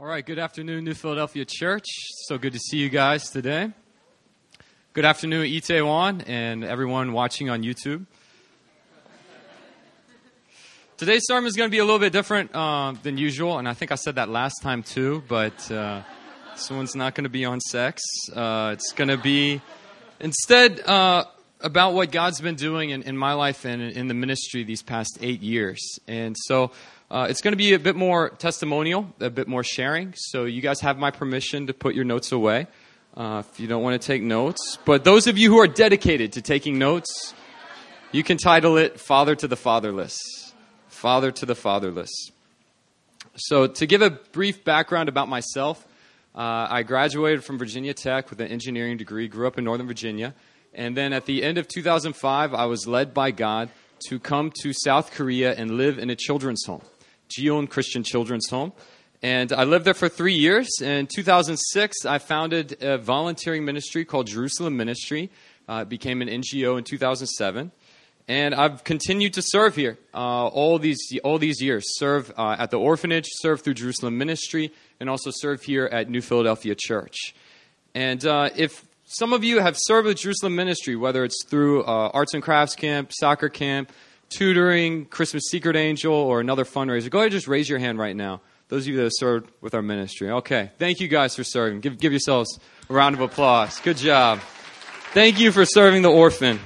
All right, good afternoon, New Philadelphia Church. So good to see you guys today. Good afternoon, Itaewon, and everyone watching on YouTube. Today's sermon is going to be a little bit different uh, than usual, and I think I said that last time too, but uh, this one's not going to be on sex. Uh, it's going to be instead uh, about what God's been doing in, in my life and in the ministry these past eight years. And so uh, it's going to be a bit more testimonial, a bit more sharing. So you guys have my permission to put your notes away uh, if you don't want to take notes. But those of you who are dedicated to taking notes, you can title it Father to the Fatherless. Father to the Fatherless. So, to give a brief background about myself, uh, I graduated from Virginia Tech with an engineering degree, grew up in Northern Virginia, and then at the end of 2005, I was led by God to come to South Korea and live in a children's home. Jion Christian Children's Home. And I lived there for three years. In 2006, I founded a volunteering ministry called Jerusalem Ministry. Uh, became an NGO in 2007. And I've continued to serve here uh, all, these, all these years. Serve uh, at the orphanage, serve through Jerusalem Ministry, and also serve here at New Philadelphia Church. And uh, if some of you have served with Jerusalem Ministry, whether it's through uh, arts and crafts camp, soccer camp, tutoring, Christmas Secret Angel, or another fundraiser, go ahead and just raise your hand right now. Those of you that have served with our ministry. Okay. Thank you guys for serving. Give, give yourselves a round of applause. Good job. Thank you for serving the orphan.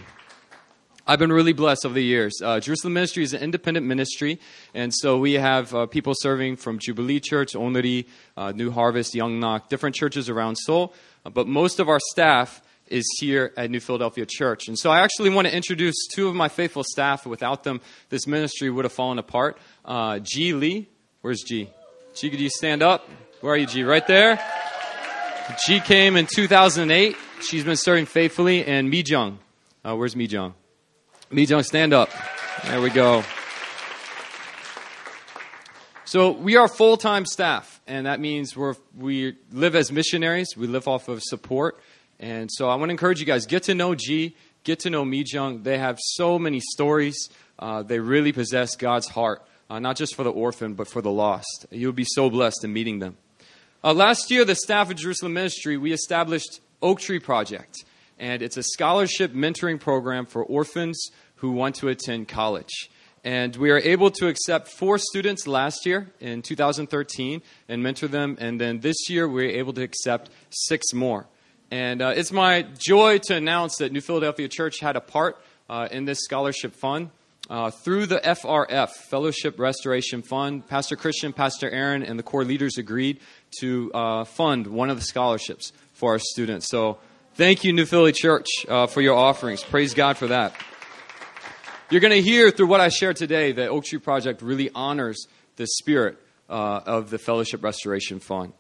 I've been really blessed over the years. Uh, Jerusalem Ministry is an independent ministry, and so we have uh, people serving from Jubilee Church, Onuri, uh, New Harvest, Youngnak, different churches around Seoul. Uh, but most of our staff is here at New Philadelphia Church. And so I actually want to introduce two of my faithful staff. Without them, this ministry would have fallen apart. Uh, G. Lee, where's G? G, could you stand up? Where are you, G? Right there. G came in 2008. She's been serving faithfully. And Mi Jung, uh, where's Mi Jung? Mi Jung, stand up. There we go. So we are full time staff, and that means we're, we live as missionaries. We live off of support. And so I want to encourage you guys get to know G, get to know Mi Jung. They have so many stories. Uh, they really possess God's heart, uh, not just for the orphan, but for the lost. You'll be so blessed in meeting them. Uh, last year, the staff of Jerusalem Ministry, we established Oak Tree Project. And it's a scholarship mentoring program for orphans who want to attend college. And we are able to accept four students last year in 2013 and mentor them. And then this year, we are able to accept six more. And uh, it's my joy to announce that New Philadelphia Church had a part uh, in this scholarship fund. Uh, through the FRF, Fellowship Restoration Fund, Pastor Christian, Pastor Aaron, and the core leaders agreed to uh, fund one of the scholarships for our students. So thank you, New Philly Church, uh, for your offerings. Praise God for that. You're going to hear through what I share today that Oak Tree Project really honors the spirit uh, of the Fellowship Restoration Fund.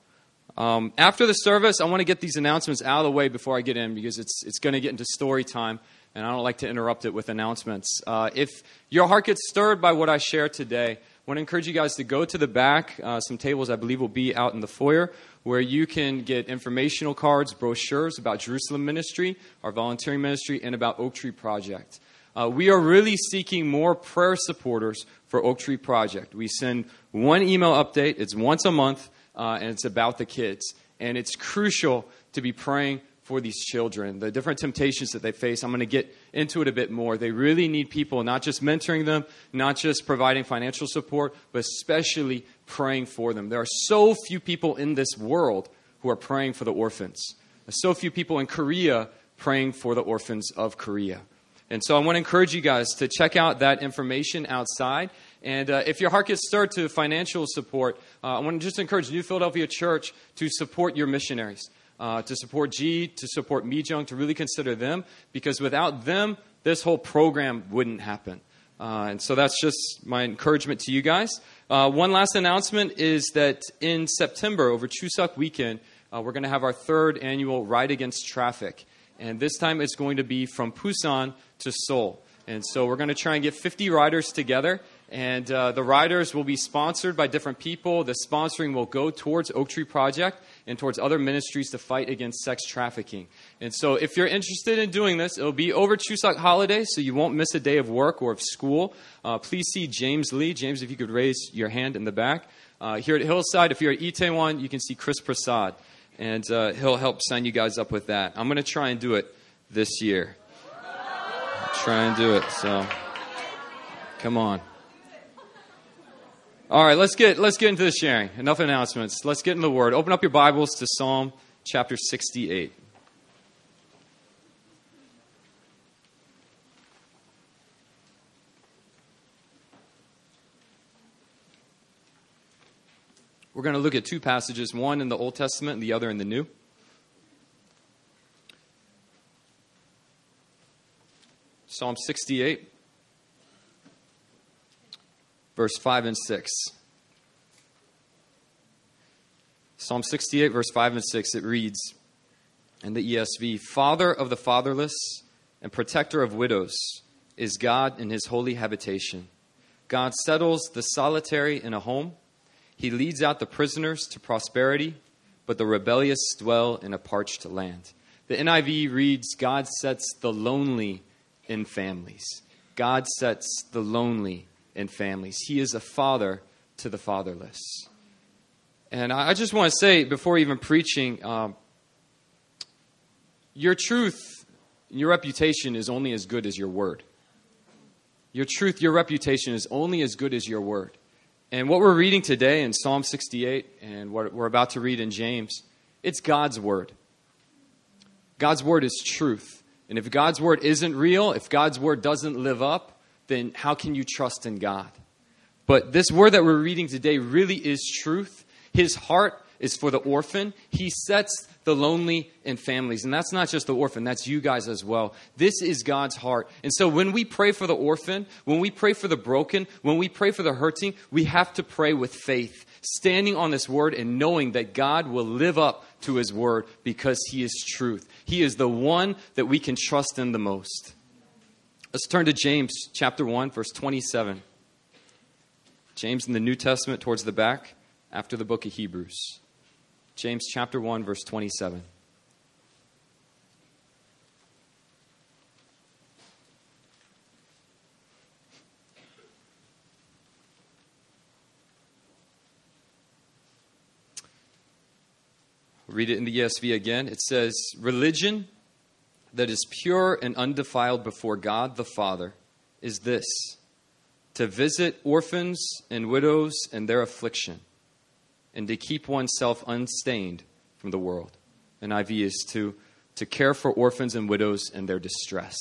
Um, after the service, I want to get these announcements out of the way before I get in because it's, it's going to get into story time, and I don't like to interrupt it with announcements. Uh, if your heart gets stirred by what I share today, I want to encourage you guys to go to the back. Uh, some tables, I believe, will be out in the foyer where you can get informational cards, brochures about Jerusalem Ministry, our volunteering ministry, and about Oak Tree Project. Uh, we are really seeking more prayer supporters for Oak Tree Project. We send one email update, it's once a month uh, and it's about the kids. And it's crucial to be praying for these children, the different temptations that they face. I'm going to get into it a bit more. They really need people, not just mentoring them, not just providing financial support, but especially praying for them. There are so few people in this world who are praying for the orphans. There's so few people in Korea praying for the orphans of Korea. And so I want to encourage you guys to check out that information outside. And uh, if your heart gets stirred to financial support, uh, I want to just encourage New Philadelphia Church to support your missionaries, uh, to support G, to support Mi Jung, to really consider them, because without them, this whole program wouldn't happen. Uh, and so that's just my encouragement to you guys. Uh, one last announcement is that in September, over Chuseok weekend, uh, we're going to have our third annual Ride Against Traffic. And this time it's going to be from Busan to Seoul. And so we're going to try and get 50 riders together and uh, the riders will be sponsored by different people. The sponsoring will go towards Oak Tree Project and towards other ministries to fight against sex trafficking. And so, if you're interested in doing this, it'll be over Chuseok holiday, so you won't miss a day of work or of school. Uh, please see James Lee. James, if you could raise your hand in the back. Uh, here at Hillside, if you're at Itaewon, you can see Chris Prasad, and uh, he'll help sign you guys up with that. I'm going to try and do it this year. Try and do it. So, come on. All right, let's get let's get into the sharing. Enough announcements. Let's get into the Word. Open up your Bibles to Psalm chapter 68. We're going to look at two passages, one in the Old Testament and the other in the New. Psalm 68, verse 5 and 6. Psalm 68, verse 5 and 6, it reads in the ESV Father of the fatherless and protector of widows is God in his holy habitation. God settles the solitary in a home he leads out the prisoners to prosperity, but the rebellious dwell in a parched land. The NIV reads God sets the lonely in families. God sets the lonely in families. He is a father to the fatherless. And I just want to say, before even preaching, um, your truth, your reputation is only as good as your word. Your truth, your reputation is only as good as your word. And what we're reading today in Psalm 68 and what we're about to read in James, it's God's word. God's word is truth. And if God's word isn't real, if God's word doesn't live up, then how can you trust in God? But this word that we're reading today really is truth. His heart is for the orphan. He sets the lonely in families. And that's not just the orphan, that's you guys as well. This is God's heart. And so when we pray for the orphan, when we pray for the broken, when we pray for the hurting, we have to pray with faith, standing on this word and knowing that God will live up to his word because he is truth. He is the one that we can trust in the most. Let's turn to James chapter 1 verse 27. James in the New Testament towards the back after the book of Hebrews. James chapter 1 verse 27. Read it in the ESV again. It says, Religion that is pure and undefiled before God the Father is this to visit orphans and widows in their affliction and to keep oneself unstained from the world. NIV is to, to care for orphans and widows in their distress,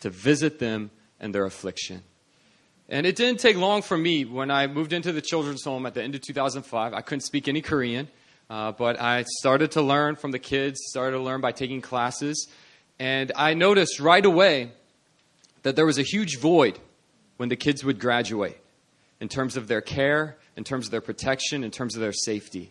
to visit them in their affliction. And it didn't take long for me when I moved into the children's home at the end of 2005. I couldn't speak any Korean, uh, but I started to learn from the kids, started to learn by taking classes. And I noticed right away that there was a huge void when the kids would graduate in terms of their care in terms of their protection, in terms of their safety.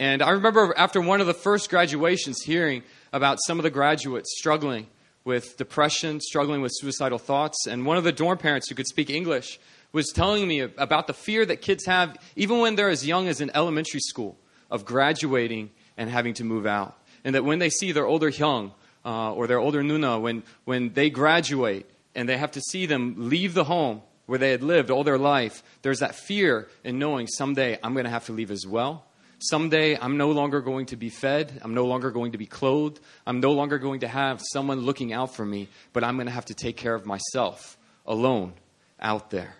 And I remember after one of the first graduations hearing about some of the graduates struggling with depression, struggling with suicidal thoughts, and one of the dorm parents who could speak English was telling me about the fear that kids have, even when they're as young as in elementary school, of graduating and having to move out. And that when they see their older Hyung uh, or their older Nuna, when, when they graduate and they have to see them leave the home where they had lived all their life, there's that fear in knowing someday I'm going to have to leave as well. Someday I'm no longer going to be fed. I'm no longer going to be clothed. I'm no longer going to have someone looking out for me, but I'm going to have to take care of myself alone out there.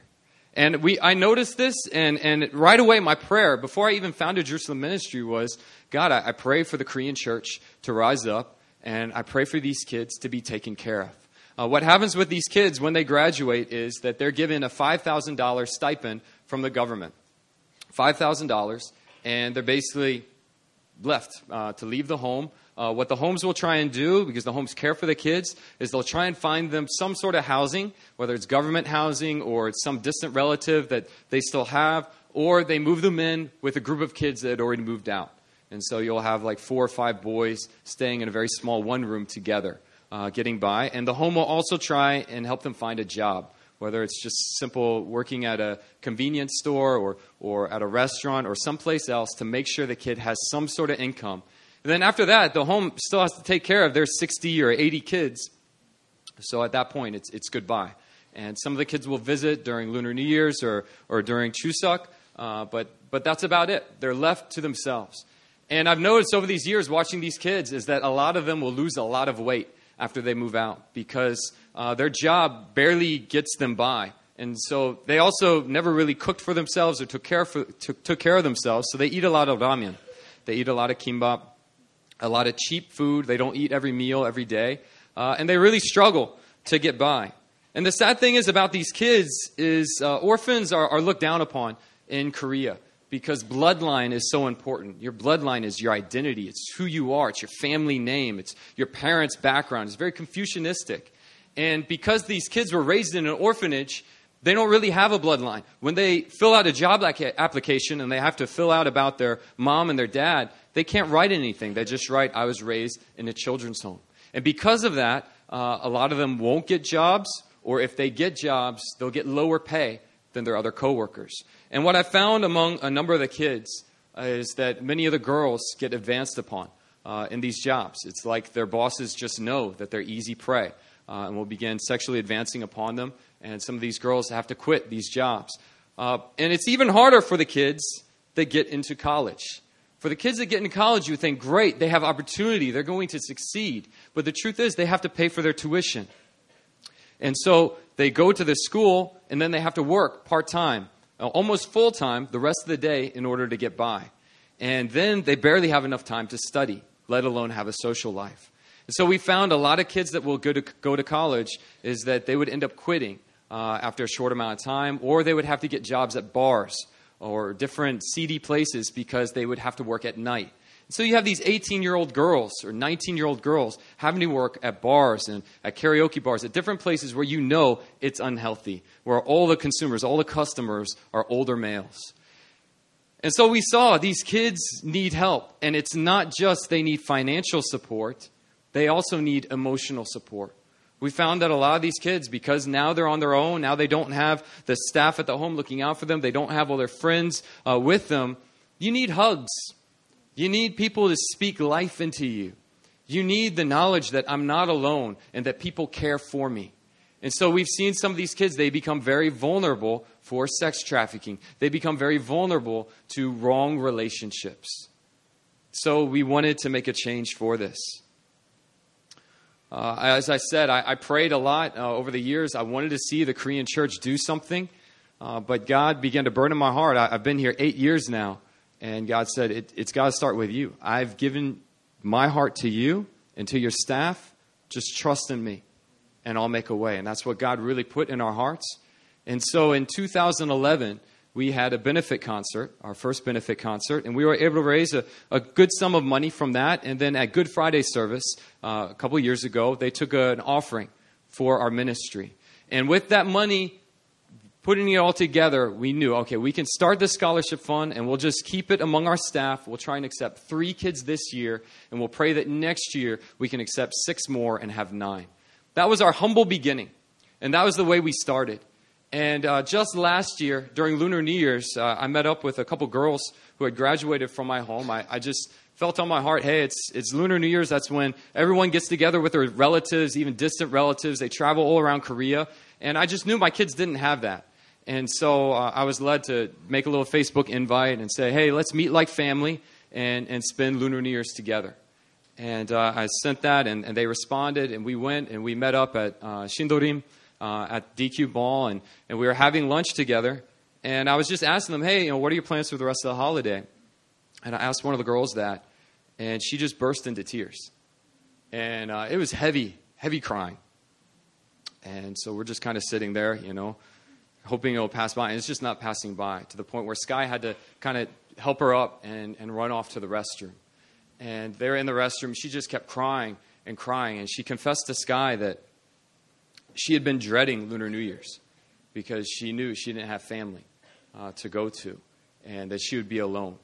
And we, I noticed this, and, and right away, my prayer before I even founded Jerusalem Ministry was God, I, I pray for the Korean church to rise up, and I pray for these kids to be taken care of. Uh, what happens with these kids when they graduate is that they're given a $5,000 stipend from the government. $5,000, and they're basically left uh, to leave the home. Uh, what the homes will try and do, because the homes care for the kids, is they'll try and find them some sort of housing, whether it's government housing or it's some distant relative that they still have, or they move them in with a group of kids that had already moved out. And so you'll have like four or five boys staying in a very small one room together uh, getting by. And the home will also try and help them find a job, whether it's just simple working at a convenience store or, or at a restaurant or someplace else to make sure the kid has some sort of income. And then after that, the home still has to take care of their 60 or 80 kids. So at that point, it's, it's goodbye. And some of the kids will visit during Lunar New Year's or, or during Chuseok. uh, but, but that's about it. They're left to themselves. And I've noticed over these years watching these kids is that a lot of them will lose a lot of weight after they move out because uh, their job barely gets them by. And so they also never really cooked for themselves or took care, for, took, took care of themselves. So they eat a lot of ramen. They eat a lot of kimbap, a lot of cheap food. They don't eat every meal every day. Uh, and they really struggle to get by. And the sad thing is about these kids is uh, orphans are, are looked down upon in Korea because bloodline is so important. Your bloodline is your identity, it's who you are, it's your family name, it's your parents' background. It's very Confucianistic. And because these kids were raised in an orphanage, they don't really have a bloodline. When they fill out a job application and they have to fill out about their mom and their dad, they can't write anything. They just write, I was raised in a children's home. And because of that, uh, a lot of them won't get jobs, or if they get jobs, they'll get lower pay than their other coworkers. And what I found among a number of the kids uh, is that many of the girls get advanced upon uh, in these jobs. It's like their bosses just know that they're easy prey uh, and will begin sexually advancing upon them. And some of these girls have to quit these jobs. Uh, and it's even harder for the kids that get into college. For the kids that get into college, you think, great, they have opportunity, they're going to succeed. But the truth is, they have to pay for their tuition. And so they go to the school and then they have to work part time, almost full time, the rest of the day in order to get by. And then they barely have enough time to study, let alone have a social life. And so we found a lot of kids that will go to, go to college is that they would end up quitting uh, after a short amount of time, or they would have to get jobs at bars or different seedy places because they would have to work at night. So you have these 18 year old girls or 19 year old girls having to work at bars and at karaoke bars, at different places where you know it's unhealthy, where all the consumers, all the customers are older males. And so we saw these kids need help. And it's not just they need financial support, they also need emotional support. We found that a lot of these kids, because now they're on their own, now they don't have the staff at the home looking out for them, they don't have all their friends uh, with them, you need hugs you need people to speak life into you. You need the knowledge that I'm not alone and that people care for me. And so we've seen some of these kids, they become very vulnerable for sex trafficking. They become very vulnerable to wrong relationships. So we wanted to make a change for this. Uh, as I said, I, I prayed a lot uh, over the years. I wanted to see the Korean church do something, uh, but God began to burn in my heart. I, I've been here eight years now. And God said, it, It's got to start with you. I've given my heart to you and to your staff. Just trust in me, and I'll make a way. And that's what God really put in our hearts. And so in 2011, we had a benefit concert, our first benefit concert, and we were able to raise a, a good sum of money from that. And then at Good Friday service uh, a couple years ago, they took a, an offering for our ministry. And with that money, putting it all together, we knew, okay, we can start this scholarship fund and we'll just keep it among our staff. We'll try and accept three kids this year, and we'll pray that next year we can accept six more and have nine. That was our humble beginning, and that was the way we started. And uh, just last year, during Lunar New Year's, uh, I met up with a couple girls who had graduated from my home. I, I just felt on my heart, hey, it's, it's Lunar New Year's. That's when everyone gets together with their relatives, even distant relatives. They travel all around Korea. And I just knew my kids didn't have that. And so uh, I was led to make a little Facebook invite and say, hey, let's meet like family and, and spend Lunar New Year's together. And uh, I sent that, and, and, they responded, and we went and we met up at uh, Shindorim uh, at D-Cube Mall, and, and we were having lunch together. And I was just asking them, hey, you know, what are your plans for the rest of the holiday? And I asked one of the girls that, and she just burst into tears. And uh, it was heavy, heavy crying. And so we're just kind of sitting there, you know, hoping it'll pass by. And it's just not passing by to the point where Sky had to kind of help her up and, and run off to the restroom. And there in the restroom, she just kept crying and crying. And she confessed to Sky that she had been dreading Lunar New Year's because she knew she didn't have family uh, to go to and that she would be alone.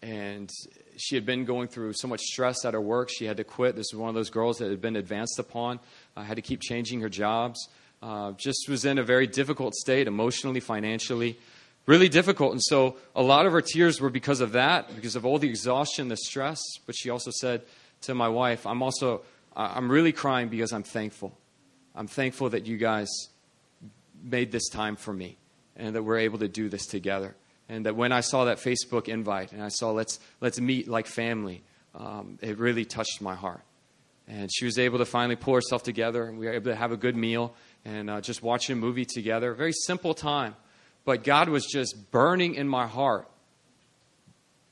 And she had been going through so much stress at her work. She had to quit. This was one of those girls that had been advanced upon, uh, had to keep changing her jobs uh, just was in a very difficult state, emotionally, financially, really difficult. And so a lot of her tears were because of that, because of all the exhaustion, the stress. But she also said to my wife, I'm also, I'm really crying because I'm thankful. I'm thankful that you guys made this time for me and that we're able to do this together. And that when I saw that Facebook invite and I saw let's, let's meet like family, um, it really touched my heart. And she was able to finally pull herself together, and we were able to have a good meal and uh, just watching a movie together. Very simple time. But God was just burning in my heart.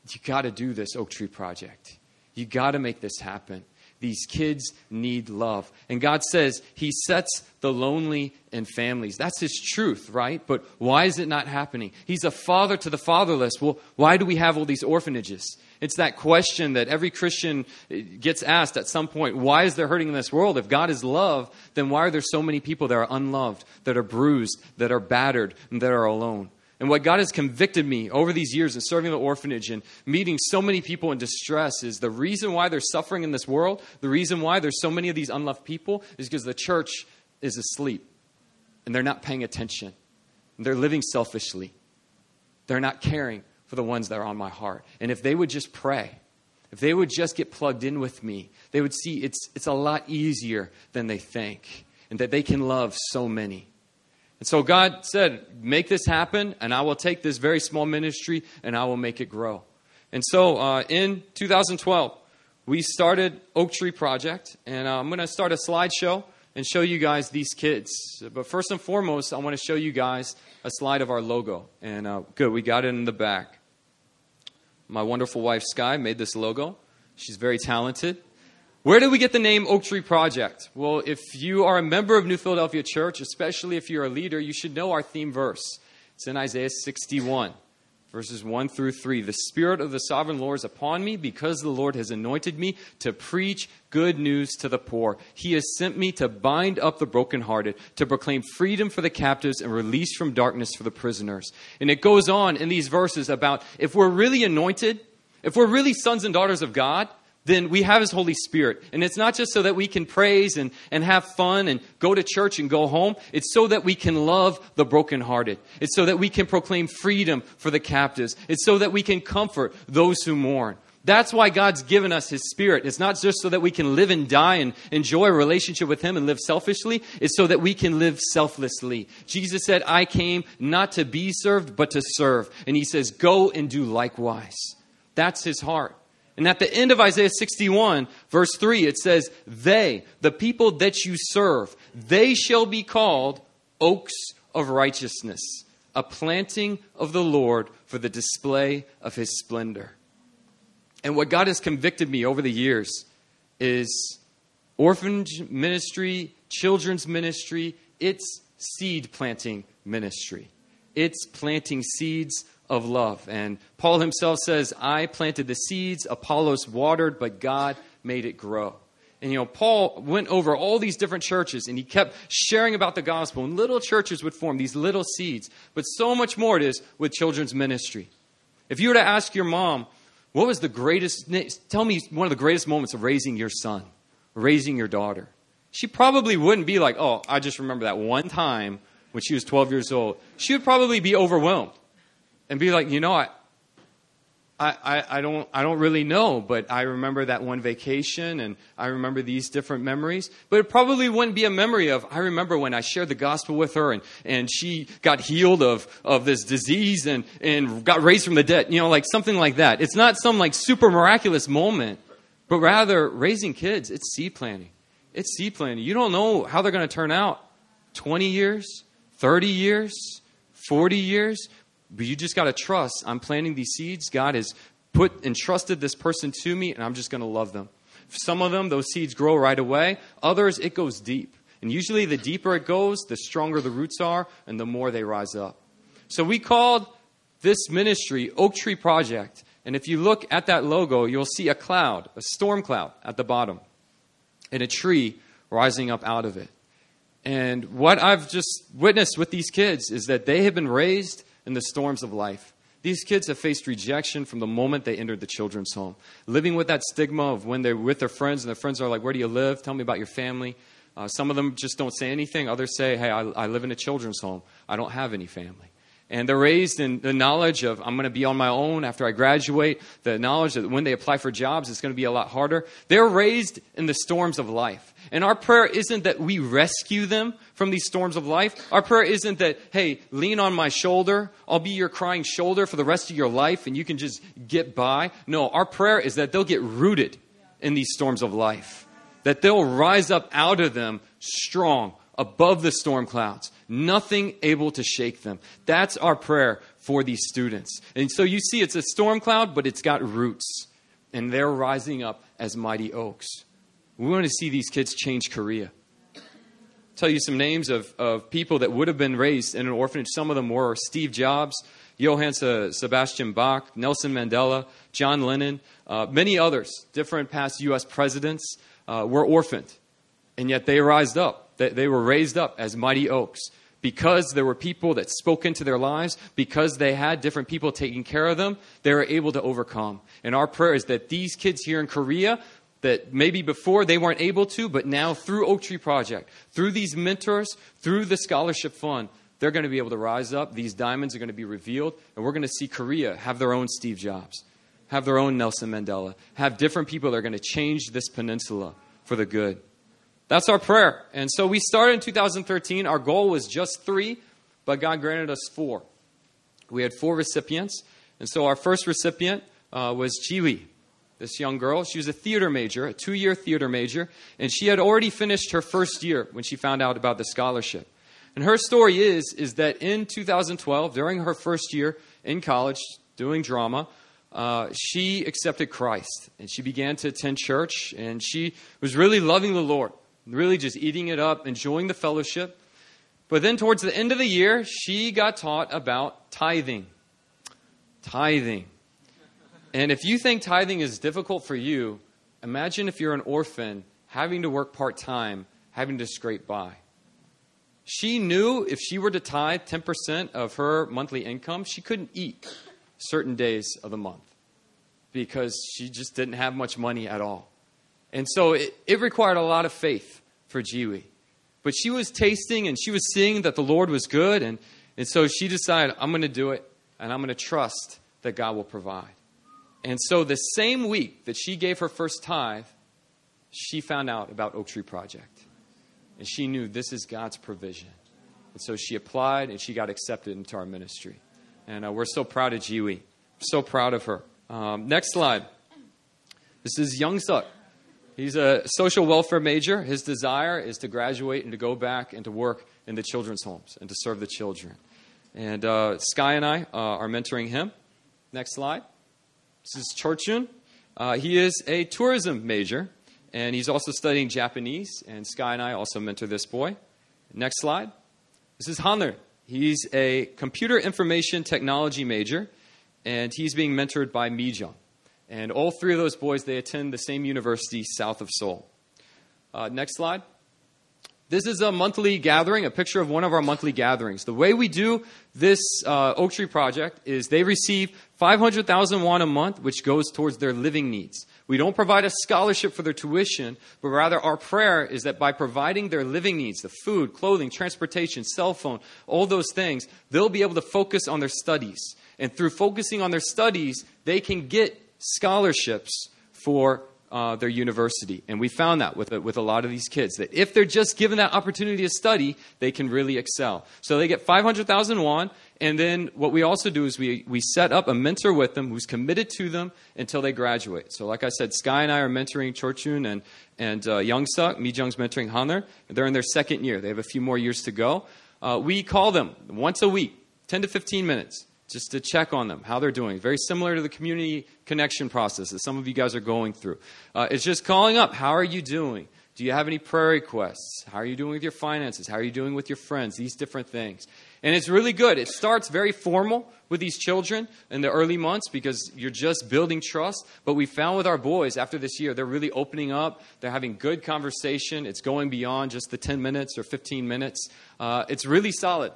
You got to do this Oak Tree Project. You got to make this happen. These kids need love. And God says He sets the lonely in families. That's His truth, right? But why is it not happening? He's a father to the fatherless. Well, why do we have all these orphanages? It's that question that every Christian eh, gets asked at some point why is there hurting in this world? If God is love, then why are there so many people that are unloved, that are bruised, that are battered, and that are alone? And what God has convicted me over these years in serving the orphanage and meeting so many people in distress is the reason why they're suffering in this world, the reason why there's so many of these unloved people is because the church is asleep and they're not paying attention. They're living selfishly. They're not caring for the ones that are on my heart. And if they would just pray, if they would just get plugged in with me, they would see it's, it's a lot easier than they think and that they can love so many. And so God said, Make this happen, and I will take this very small ministry and I will make it grow. And so uh, in 2012, we started Oak Tree Project, and uh, I'm going to start a slideshow and show you guys these kids. But first and foremost, I want to show you guys a slide of our logo. And uh, good, we got it in the back. My wonderful wife, Sky, made this logo. She's very talented. Where did we get the name Oak Tree Project? Well, if you are a member of New Philadelphia Church, especially if you're a leader, you should know our theme verse. It's in Isaiah 61, verses 1 through 3. The Spirit of the Sovereign Lord is upon me because the Lord has anointed me to preach good news to the poor. He has sent me to bind up the brokenhearted, to proclaim freedom for the captives and release from darkness for the prisoners. And it goes on in these verses about if we're really anointed, if we're really sons and daughters of God, then we have His Holy Spirit. And it's not just so that we can praise and, and have fun and go to church and go home. It's so that we can love the brokenhearted. It's so that we can proclaim freedom for the captives. It's so that we can comfort those who mourn. That's why God's given us His Spirit. It's not just so that we can live and die and enjoy a relationship with Him and live selfishly. It's so that we can live selflessly. Jesus said, I came not to be served, but to serve. And He says, Go and do likewise. That's His heart. And at the end of Isaiah 61, verse 3, it says, They, the people that you serve, they shall be called oaks of righteousness, a planting of the Lord for the display of his splendor. And what God has convicted me over the years is orphanage ministry, children's ministry, it's seed planting ministry. It's planting seeds of love. And Paul himself says, I planted the seeds, Apollos watered, but God made it grow. And you know, Paul went over all these different churches and he kept sharing about the gospel, and little churches would form, these little seeds. But so much more it is with children's ministry. If you were to ask your mom, what was the greatest, tell me one of the greatest moments of raising your son, raising your daughter, she probably wouldn't be like, oh, I just remember that one time when she was 12 years old. She would probably be overwhelmed and be like, you know, I, I, I, don't, I don't really know, but I remember that one vacation and I remember these different memories. But it probably wouldn't be a memory of, I remember when I shared the gospel with her and, and she got healed of, of this disease and, and got raised from the dead. You know, like something like that. It's not some like super miraculous moment, but rather raising kids, it's seed planting. It's seed planting. You don't know how they're going to turn out 20 years, 30 years, 40 years. But you just got to trust. I'm planting these seeds. God has put entrusted this person to me, and I'm just going to love them. Some of them, those seeds grow right away. Others, it goes deep. And usually, the deeper it goes, the stronger the roots are, and the more they rise up. So, we called this ministry Oak Tree Project. And if you look at that logo, you'll see a cloud, a storm cloud at the bottom, and a tree rising up out of it. And what I've just witnessed with these kids is that they have been raised in the storms of life. These kids have faced rejection from the moment they entered the children's home. Living with that stigma of when they're with their friends and their friends are like, Where do you live? Tell me about your family. Uh, some of them just don't say anything. Others say, Hey, I, I live in a children's home. I don't have any family. And they're raised in the knowledge of I'm going to be on my own after I graduate, the knowledge that when they apply for jobs, it's going to be a lot harder. They're raised in the storms of life. And our prayer isn't that we rescue them from these storms of life. Our prayer isn't that, hey, lean on my shoulder. I'll be your crying shoulder for the rest of your life and you can just get by. No, our prayer is that they'll get rooted in these storms of life, that they'll rise up out of them strong, above the storm clouds, nothing able to shake them. That's our prayer for these students. And so you see, it's a storm cloud, but it's got roots, and they're rising up as mighty oaks. We want to see these kids change Korea. Tell you some names of, of people that would have been raised in an orphanage. Some of them were Steve Jobs, Johann Sebastian Bach, Nelson Mandela, John Lennon, uh, many others, different past U.S. presidents, uh, were orphaned. And yet they rised up. They, they were raised up as mighty oaks because there were people that spoke into their lives, because they had different people taking care of them, they were able to overcome. And our prayer is that these kids here in Korea that maybe before they weren't able to, but now through Oak Tree Project, through these mentors, through the scholarship fund, they're going to be able to rise up. These diamonds are going to be revealed, and we're going to see Korea have their own Steve Jobs, have their own Nelson Mandela, have different people that are going to change this peninsula for the good. That's our prayer. And so we started in 2013. Our goal was just three, but God granted us four. We had four recipients. And so our first recipient uh, was Jiwi this young girl. She was a theater major, a two year theater major, and she had already finished her first year when she found out about the scholarship. And her story is, is that in 2012, during her first year in college doing drama, uh, she accepted Christ and she began to attend church and she was really loving the Lord, really just eating it up, enjoying the fellowship. But then towards the end of the year, she got taught about tithing. Tithing. And if you think tithing is difficult for you, imagine if you're an orphan having to work part time, having to scrape by. She knew if she were to tithe 10% of her monthly income, she couldn't eat certain days of the month because she just didn't have much money at all. And so it, it required a lot of faith for Jiwi. But she was tasting and she was seeing that the Lord was good. And, and so she decided, I'm going to do it and I'm going to trust that God will provide. And so the same week that she gave her first tithe, she found out about Oak Tree Project. And she knew this is God's provision. And so she applied and she got accepted into our ministry. And uh, we're so proud of Jiwi. So proud of her. Um, next slide. This is Young Suk. He's a social welfare major. His desire is to graduate and to go back and to work in the children's homes and to serve the children. And uh, Sky and I uh, are mentoring him. Next slide. This is Chorchun. Uh, he is a tourism major, and he's also studying Japanese. And Sky and I also mentor this boy. Next slide. This is Hanner. He's a computer information technology major, and he's being mentored by Mi Jung. And all three of those boys, they attend the same university south of Seoul. Uh, next slide. This is a monthly gathering, a picture of one of our monthly gatherings. The way we do this uh, Oak Tree project is they receive 500,000 won a month, which goes towards their living needs. We don't provide a scholarship for their tuition, but rather our prayer is that by providing their living needs, the food, clothing, transportation, cell phone, all those things, they'll be able to focus on their studies. And through focusing on their studies, they can get scholarships for uh, their university. And we found that with a, with a lot of these kids, that if they're just given that opportunity to study, they can really excel. So they get 500,000 won, and then what we also do is we, we set up a mentor with them who's committed to them until they graduate. So like I said, Sky and I are mentoring Chorchun and, and uh, Mi Jung's mentoring Hanner. They're in their second year. They have a few more years to go. Uh, we call them once a week, 10 to 15 minutes just to check on them, how they're doing. Very similar to the community connection process that some of you guys are going through. Uh, it's just calling up, how are you doing? Do you have any prayer requests? How are you doing with your finances? How are you doing with your friends? These different things. And it's really good. It starts very formal with these children in the early months because you're just building trust. But we found with our boys after this year, they're really opening up. They're having good conversation. It's going beyond just the 10 minutes or 15 minutes. Uh, it's really solid.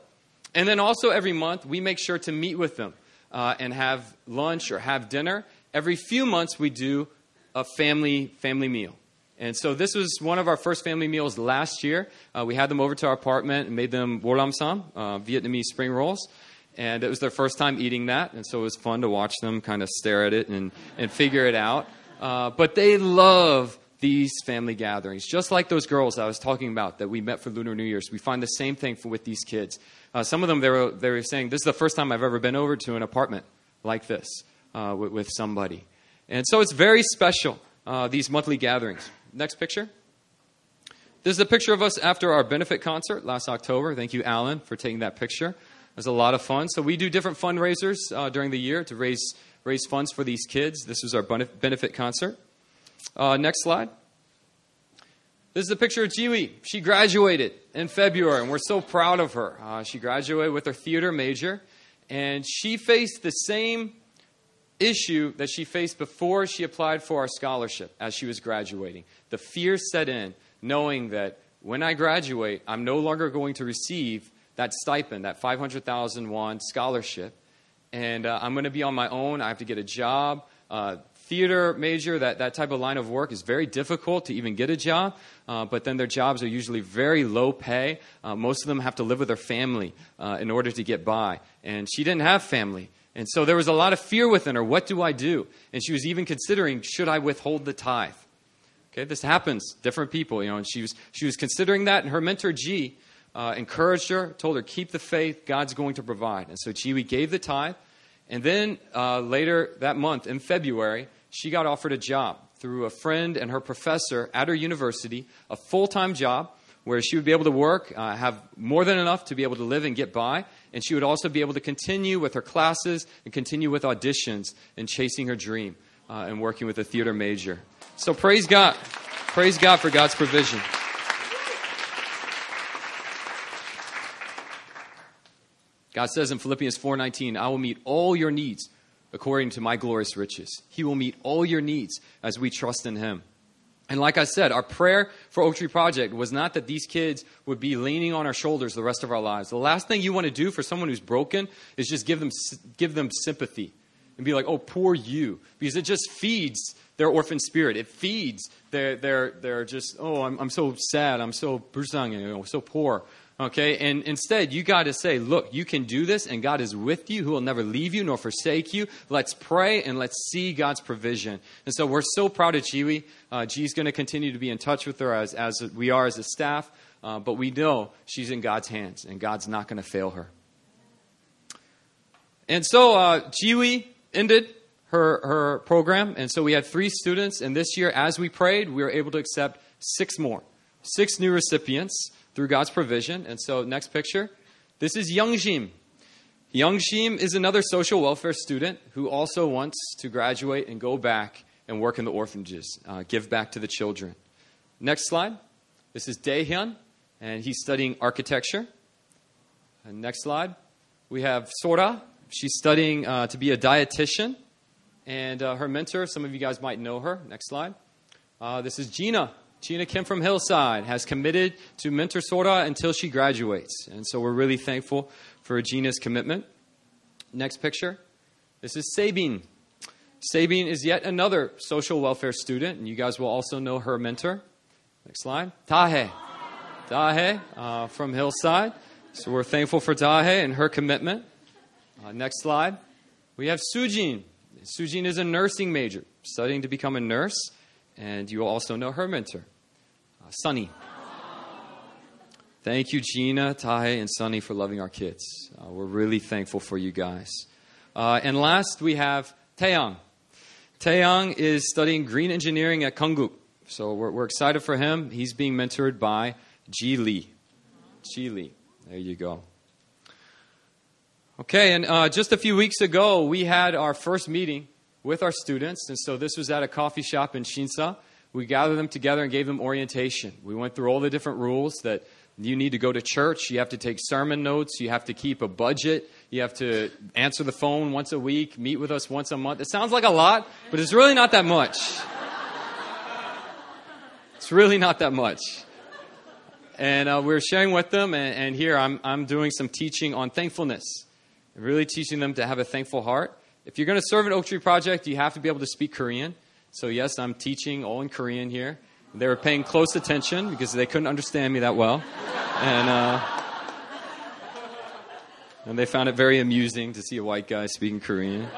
And then also every month, we make sure to meet with them uh, and have lunch or have dinner. Every few months, we do a family family meal. And so this was one of our first family meals last year. Uh, we had them over to our apartment and made them wolnam ssam, uh, Vietnamese spring rolls. And it was their first time eating that. And so it was fun to watch them kind of stare at it and, and figure it out. Uh, but they love these family gatherings. Just like those girls I was talking about that we met for Lunar New Year's, we find the same thing for, with these kids. Uh, some of them, they were, they were saying, This is the first time I've ever been over to an apartment like this uh, with, with, somebody. And so it's very special, uh, these monthly gatherings. Next picture. This is a picture of us after our benefit concert last October. Thank you, Alan, for taking that picture. It was a lot of fun. So we do different fundraisers uh, during the year to raise, raise funds for these kids. This was our benefit concert. Uh, next slide. This is a picture of Jiwi. She graduated in February, and we're so proud of her. Uh, she graduated with her theater major, and she faced the same issue that she faced before she applied for our scholarship as she was graduating. The fear set in, knowing that when I graduate, I'm no longer going to receive that stipend, that 500,000 won scholarship, and uh, I'm going to be on my own. I have to get a job. Uh, theater major, that, that type of line of work is very difficult to even get a job, uh, but then their jobs are usually very low pay. Uh, most of them have to live with their family uh, in order to get by. And she didn't have family. And so there was a lot of fear within her. What do I do? And she was even considering, should I withhold the tithe? Okay, this happens. Different people, you know. And she was she was considering that, and her mentor G uh, encouraged her, told her, keep the faith. God's going to provide. And so G, gave the tithe. And then uh, later that month, in February, she got offered a job through a friend and her professor at her university, a full time job where she would be able to work, uh, have more than enough to be able to live and get by, and she would also be able to continue with her classes and continue with auditions and chasing her dream uh, and working with a theater major. So praise God. Praise God for God's provision. God says in Philippians 4:19, "I will meet all your needs according to my glorious riches." He will meet all your needs as we trust in him. And like I said, our prayer for Oak Tree Project was not that these kids would be leaning on our shoulders the rest of our lives. The last thing you want to do for someone who's broken is just give them, give them sympathy and be like, oh, poor you. Because it just feeds their orphan spirit. It feeds their, their, their just, oh, I'm, I'm so sad. I'm so, you know, so poor. Okay, and instead, you got to say, look, you can do this, and God is with you, who will never leave you nor forsake you. Let's pray and let's see God's provision. And so we're so proud of Jiwi. Uh, G's going to continue to be in touch with her as, as we are as a staff, uh, but we know she's in God's hands, and God's not going to fail her. And so uh, ended her, her program, and so we had three students, and this year, as we prayed, we were able to accept six more, six new recipients through God's provision. And so, next picture. This is Young Jim. Youngjim. Youngshim is another social welfare student who also wants to graduate and go back and work in the orphanages, uh, give back to the children. Next slide. This is Daehyun, and he's studying architecture. And next slide. We have Sora. She's studying uh, to be a dietitian. And uh, her mentor, some of you guys might know her. Next slide. Uh, this is Gina. Gina Kim from Hillside has committed to mentor Sora until she graduates. And so we're really thankful for Gina's commitment. Next picture. This is Sabine. Sabine is yet another social welfare student, and you guys will also know her mentor. Next slide. Tahe. Tahe uh, from Hillside. So we're thankful for Tahe and her commitment. Uh, next slide. We have Sujin. Sujin is a nursing major, studying to become a nurse, and you will also know her mentor. Uh, Sunny. Thank you, Gina, Tahe, and Sunny, for loving our kids. Uh, we're really thankful for you guys. Uh, and last, we have Taeyang. Taeyang is studying green engineering at Konkuk. So we're, we're excited for him. He's being mentored by Ji Lee. Ji Lee. There you go. Okay, and uh, just a few weeks ago, we had our first meeting with our students. And so this was at a coffee shop in Shinsa we gathered them together and gave them orientation. We went through all the different rules that you need to go to church, you have to take sermon notes, you have to keep a budget, you have to answer the phone once a week, meet with us once a month. It sounds like a lot, but it's really not that much. It's really not that much. And uh, we are sharing with them, and, and here I'm, I'm doing some teaching on thankfulness, really teaching them to have a thankful heart. If you're going to serve an Oak Tree Project, you have to be able to speak Korean. So, yes, I'm teaching all in Korean here. They were paying close attention because they couldn't understand me that well. And, uh, and they found it very amusing to see a white guy speaking Korean.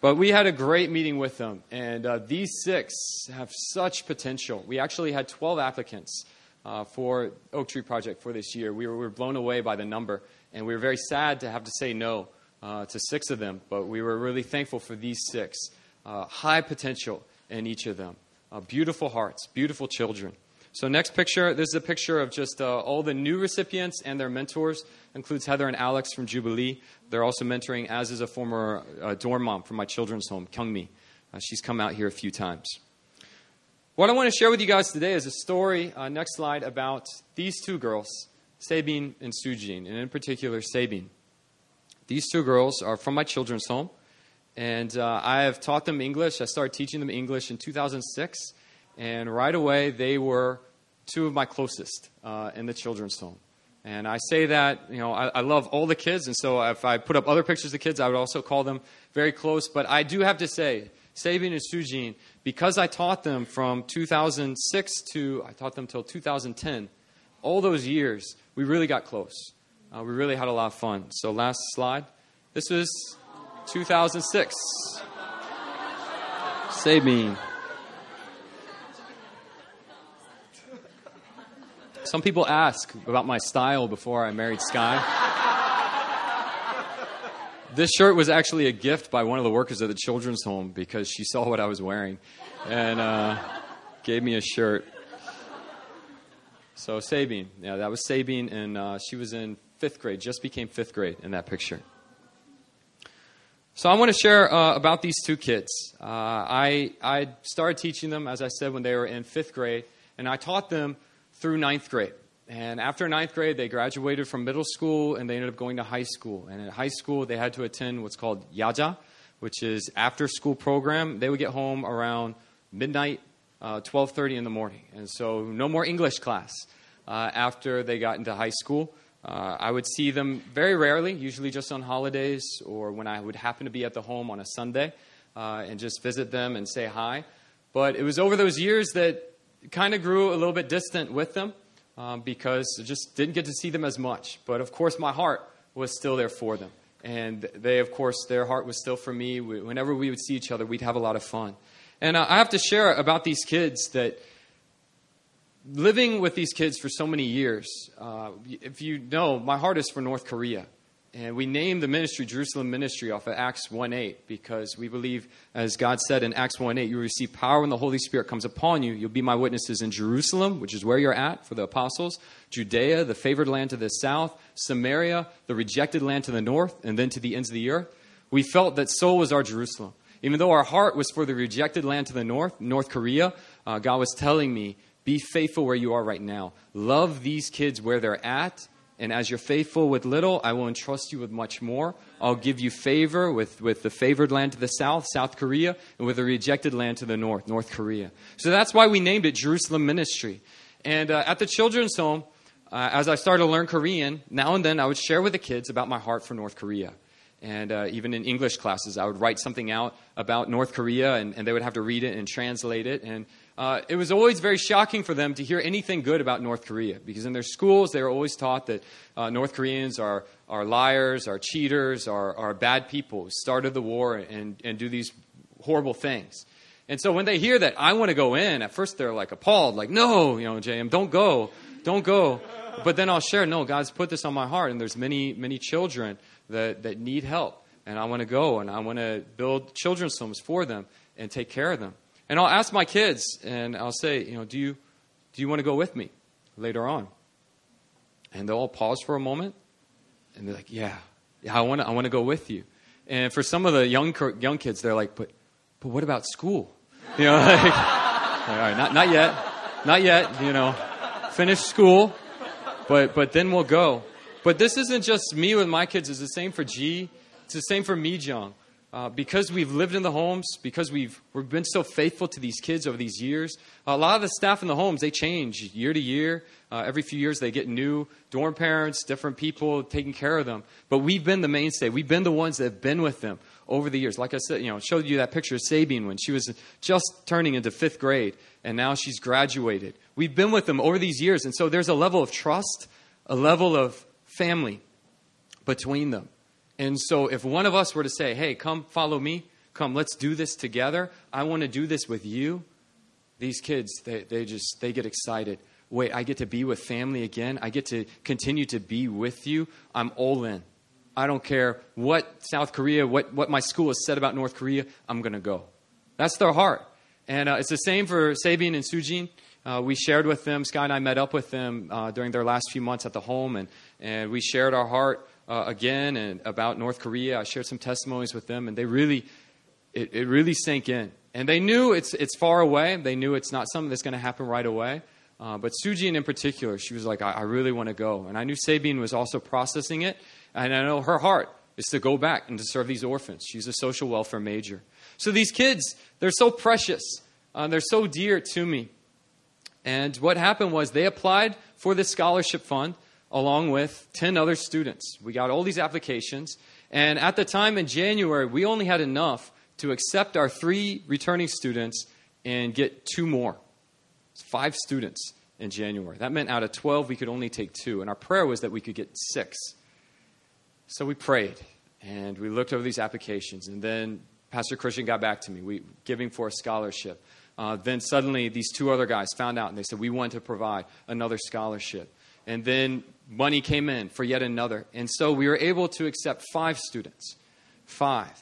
But we had a great meeting with them, and uh, these six have such potential. We actually had 12 applicants uh, for Oak Tree Project for this year. We were, we were, blown away by the number, and we were very sad to have to say no uh, to six of them, but we were really thankful for these six. Uh, high potential in each of them, uh, beautiful hearts, beautiful children. So, next picture this is a picture of just uh, all the new recipients and their mentors. Includes Heather and Alex from Jubilee. They're also mentoring, as is a former uh, dorm mom from my children's home, Kyungmi. Uh, she's come out here a few times. What I want to share with you guys today is a story, uh, next slide, about these two girls, Sabine and Sujin, and in particular, Sabine. These two girls are from my children's home, and uh, I have taught them English. I started teaching them English in 2006, and right away they were two of my closest uh, in the children's home. And I say that, you know, I, I, love all the kids, and so if I put up other pictures of the kids, I would also call them very close. But I do have to say, Sabine and Sujin, because I taught them from 2006 to, I taught them till 2010, all those years, we really got close. Uh, we really had a lot of fun. So, last slide. This was 2006. Sabine. Some people ask about my style before I married Sky. this shirt was actually a gift by one of the workers at the children's home because she saw what I was wearing and uh, gave me a shirt. So Sabine, yeah, that was Sabine, and uh, she was in fifth grade, just became fifth grade in that picture. So I want to share uh, about these two kids. Uh, I I started teaching them, as I said, when they were in fifth grade, and I taught them through ninth grade. And after ninth grade, they graduated from middle school and they ended up going to high school. And at high school, they had to attend what's called Yaja, which is after school program. They would get home around midnight, uh, 12:30 in the morning, and so no more English class uh, after they got into high school. Uh, I would see them very rarely, usually just on holidays or when I would happen to be at the home on a Sunday uh, and just visit them and say hi. But it was over those years that kind of grew a little bit distant with them um, because I just didn't get to see them as much. But of course, my heart was still there for them. And they, of course, their heart was still for me. Whenever we would see each other, we'd have a lot of fun. And I have to share about these kids that living with these kids for so many years, uh, if you know, my heart is for North Korea. And we named the ministry Jerusalem Ministry off of Acts 1 8 because we believe, as God said in Acts 1 8, you receive power when the Holy Spirit comes upon you. You'll be my witnesses in Jerusalem, which is where you're at for the apostles, Judea, the favored land to the south, Samaria, the rejected land to the north, and then to the ends of the earth. We felt that Seoul was our Jerusalem. Even though our heart was for the rejected land to the north, North Korea, uh, God was telling me, be faithful where you are right now. Love these kids where they're at and as you're faithful with little, I will entrust you with much more. I'll give you favor with, with the favored land to the south, South Korea, and with the rejected land to the north, North Korea. So that's why we named it Jerusalem Ministry. And uh, at the children's home, uh, as I started to learn Korean, now and then I would share with the kids about my heart for North Korea. And uh, even in English classes, I would write something out about North Korea, and, and they would have to read it and translate it. And uh, it was always very shocking for them to hear anything good about North Korea because in their schools they were always taught that uh, North Koreans are, are liars, are cheaters, are, are bad people who started the war and, and do these horrible things. And so when they hear that I want to go in, at first they're like appalled, like, no, you know, JM, don't go, don't go. But then I'll share, no, God's put this on my heart, and there's many, many children that, that need help. And I want to go, and I want to build children's homes for them and take care of them. And I'll ask my kids, and I'll say, you know, do you, do you want to go with me later on? And they'll all pause for a moment, and they're like, yeah, yeah, I want to, I want to go with you. And for some of the young, young kids, they're like, but, but what about school? You know, like, all right, not, not yet, not yet, you know, finish school, but, but then we'll go. But this isn't just me with my kids, it's the same for G, it's the same for Mi Jung. Uh, because we've lived in the homes, because we've, we've been so faithful to these kids over these years, a lot of the staff in the homes, they change year to year. Uh, every few years, they get new dorm parents, different people taking care of them. But we've been the mainstay. We've been the ones that have been with them over the years. Like I said, you know, showed you that picture of Sabine when she was just turning into fifth grade, and now she's graduated. We've been with them over these years, and so there's a level of trust, a level of family between them. And so if one of us were to say, hey, come follow me, Come, let's do this together. I want to do this with you. These kids, they, they just they get excited. Wait, I get to be with family again. I get to continue to be with you. I'm all in. I don't care what South Korea, what, what my school has said about North Korea, I'm going to go. That's their heart. And uh, it's the same for Sabine and Sujin. Uh, we shared with them, Sky and I met up with them uh, during their last few months at the home, and, and we shared our heart uh, again and about North Korea. I shared some testimonies with them, and they really, it, it really sank in. And they knew it's, it's far away. They knew it's not something that's going to happen right away. Uh, but Sujin in particular, she was like, I, I really want to go. And I knew Sabine was also processing it. And I know her heart is to go back and to serve these orphans. She's a social welfare major. So these kids, they're so precious. Uh, they're so dear to me. And what happened was they applied for this scholarship fund along with 10 other students. We got all these applications. And at the time in January, we only had enough to accept our three returning students and get two more. Five students in January. That meant out of 12, we could only take two. And our prayer was that we could get six. So we prayed and we looked over these applications. And then Pastor Christian got back to me, we, giving for a scholarship. Uh, then suddenly, these two other guys found out and they said, We want to provide another scholarship. And then money came in for yet another. And so we were able to accept five students. Five.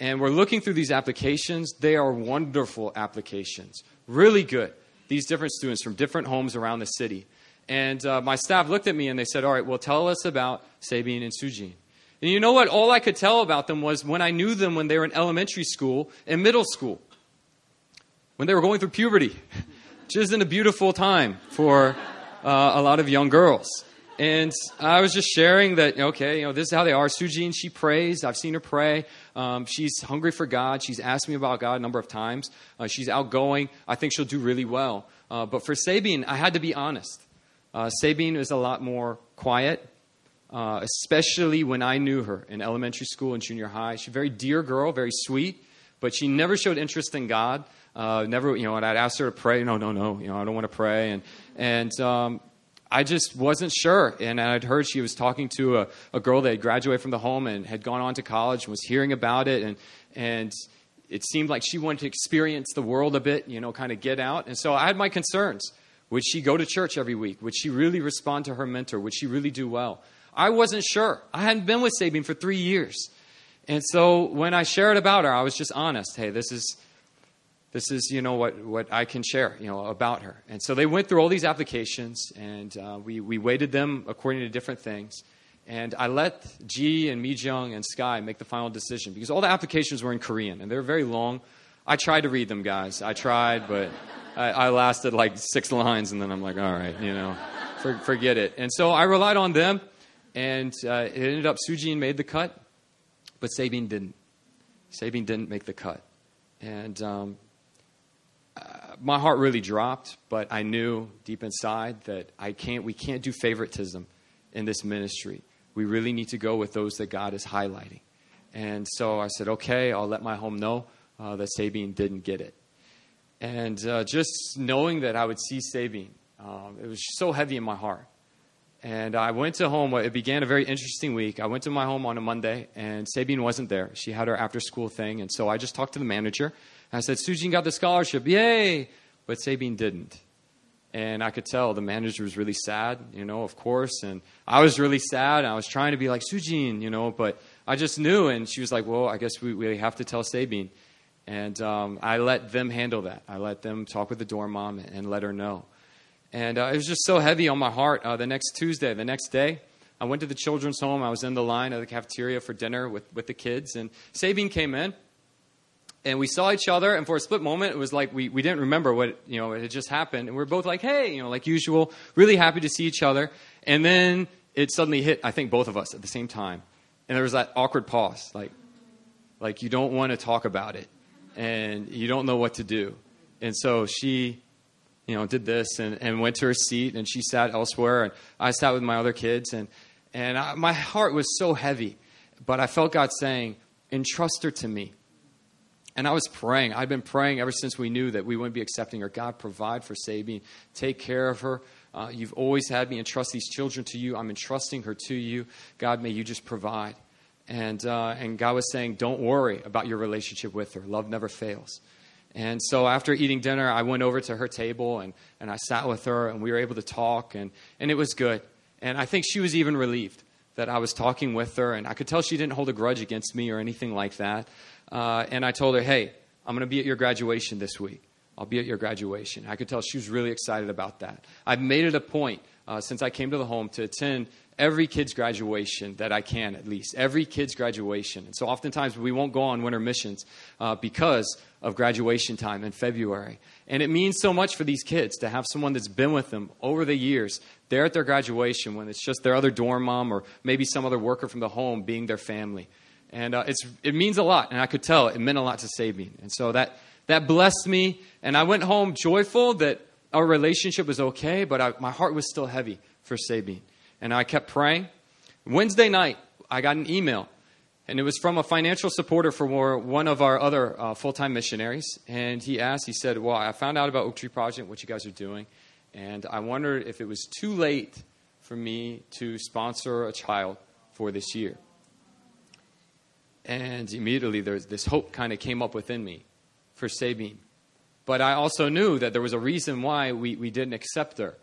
And we're looking through these applications. They are wonderful applications, really good. These different students from different homes around the city. And uh, my staff looked at me and they said, All right, well, tell us about Sabine and Sujin. And you know what? All I could tell about them was when I knew them when they were in elementary school and middle school, when they were going through puberty, which isn't a beautiful time for uh, a lot of young girls. And I was just sharing that, okay, you know, this is how they are. Sujin, she prays. I've seen her pray. Um, she's hungry for God. She's asked me about God a number of times. Uh, she's outgoing. I think she'll do really well. Uh, but for Sabine, I had to be honest. Uh, Sabine is a lot more quiet uh, especially when I knew her in elementary school and junior high. She's a very dear girl, very sweet, but she never showed interest in God. Uh, never, you know, and I'd ask her to pray. No, no, no, you know, I don't want to pray. And, and um, I just wasn't sure. And I'd heard she was talking to a, a girl that had graduated from the home and had gone on to college and was hearing about it. And, and it seemed like she wanted to experience the world a bit, you know, kind of get out. And so I had my concerns. Would she go to church every week? Would she really respond to her mentor? Would she really do well? I wasn't sure. I hadn't been with Sabine for three years. And so when I shared about her, I was just honest. Hey, this is this is you know what, what I can share you know about her. And so they went through all these applications, and uh, we we weighted them according to different things. And I let G and Mi Jung and Sky make the final decision because all the applications were in Korean and they were very long. I tried to read them, guys. I tried, but I, I lasted like six lines, and then I'm like, all right, you know, for, forget it. And so I relied on them. And uh, it ended up Sujin made the cut, but Sabine didn't. Sabine didn't make the cut. And um, my heart really dropped, but I knew deep inside that I can't, we can't do favoritism in this ministry. We really need to go with those that God is highlighting. And so I said, okay, I'll let my home know uh, that Sabine didn't get it. And uh, just knowing that I would see Sabine, um, it was so heavy in my heart. And I went to home. It began a very interesting week. I went to my home on a Monday, and Sabine wasn't there. She had her after school thing. And so I just talked to the manager. I said, Sujin got the scholarship. Yay! But Sabine didn't. And I could tell the manager was really sad, you know, of course. And I was really sad. I was trying to be like, Sujin, you know, but I just knew. And she was like, well, I guess we, we have to tell Sabine. And um, I let them handle that. I let them talk with the dorm mom and let her know. And uh, it was just so heavy on my heart. Uh, the next Tuesday, the next day, I went to the children's home. I was in the line of the cafeteria for dinner with, with the kids. And Sabine came in. And we saw each other, and for a split moment, it was like we, we didn't remember what, you know, had just happened. And we are both like, hey, you know, like usual, really happy to see each other. And then it suddenly hit, I think, both of us at the same time. And there was that awkward pause, like, like you don't want to talk about it, and you don't know what to do. And so she you know, did this and, and went to her seat and she sat elsewhere and I sat with my other kids and, and I, my heart was so heavy, but I felt God saying, entrust her to me. And I was praying. I'd been praying ever since we knew that we wouldn't be accepting her. God, provide for Sabine. Take care of her. Uh, you've always had me entrust these children to you. I'm entrusting her to you. God, may you just provide. And, uh, and God was saying, Don't worry about your relationship with her. Love never fails. And so after eating dinner, I went over to her table and, and I sat with her and we were able to talk and, and it was good. And I think she was even relieved that I was talking with her and I could tell she didn't hold a grudge against me or anything like that. Uh, and I told her, hey, I'm going to be at your graduation this week. I'll be at your graduation. I could tell she was really excited about that. I've made it a point uh, since I came to the home to attend every kid's graduation that I can, at least. Every kid's graduation. And so oftentimes we won't go on winter missions uh, because of graduation time in February. And it means so much for these kids to have someone that's been with them over the years there at their graduation when it's just their other dorm mom or maybe some other worker from the home being their family. And uh, it's, it means a lot. And I could tell it meant a lot to Sabine. And so that, that blessed me. And I went home joyful that our relationship was okay, but I, my heart was still heavy for Sabine. And I kept praying. Wednesday night, I got an email, and it was from a financial supporter for one of our other uh, full time missionaries. And he asked, he said, Well, I found out about Oak Tree Project, what you guys are doing, and I wondered if it was too late for me to sponsor a child for this year. And immediately, there's this hope kind of came up within me for Sabine. But I also knew that there was a reason why we, we didn't accept her.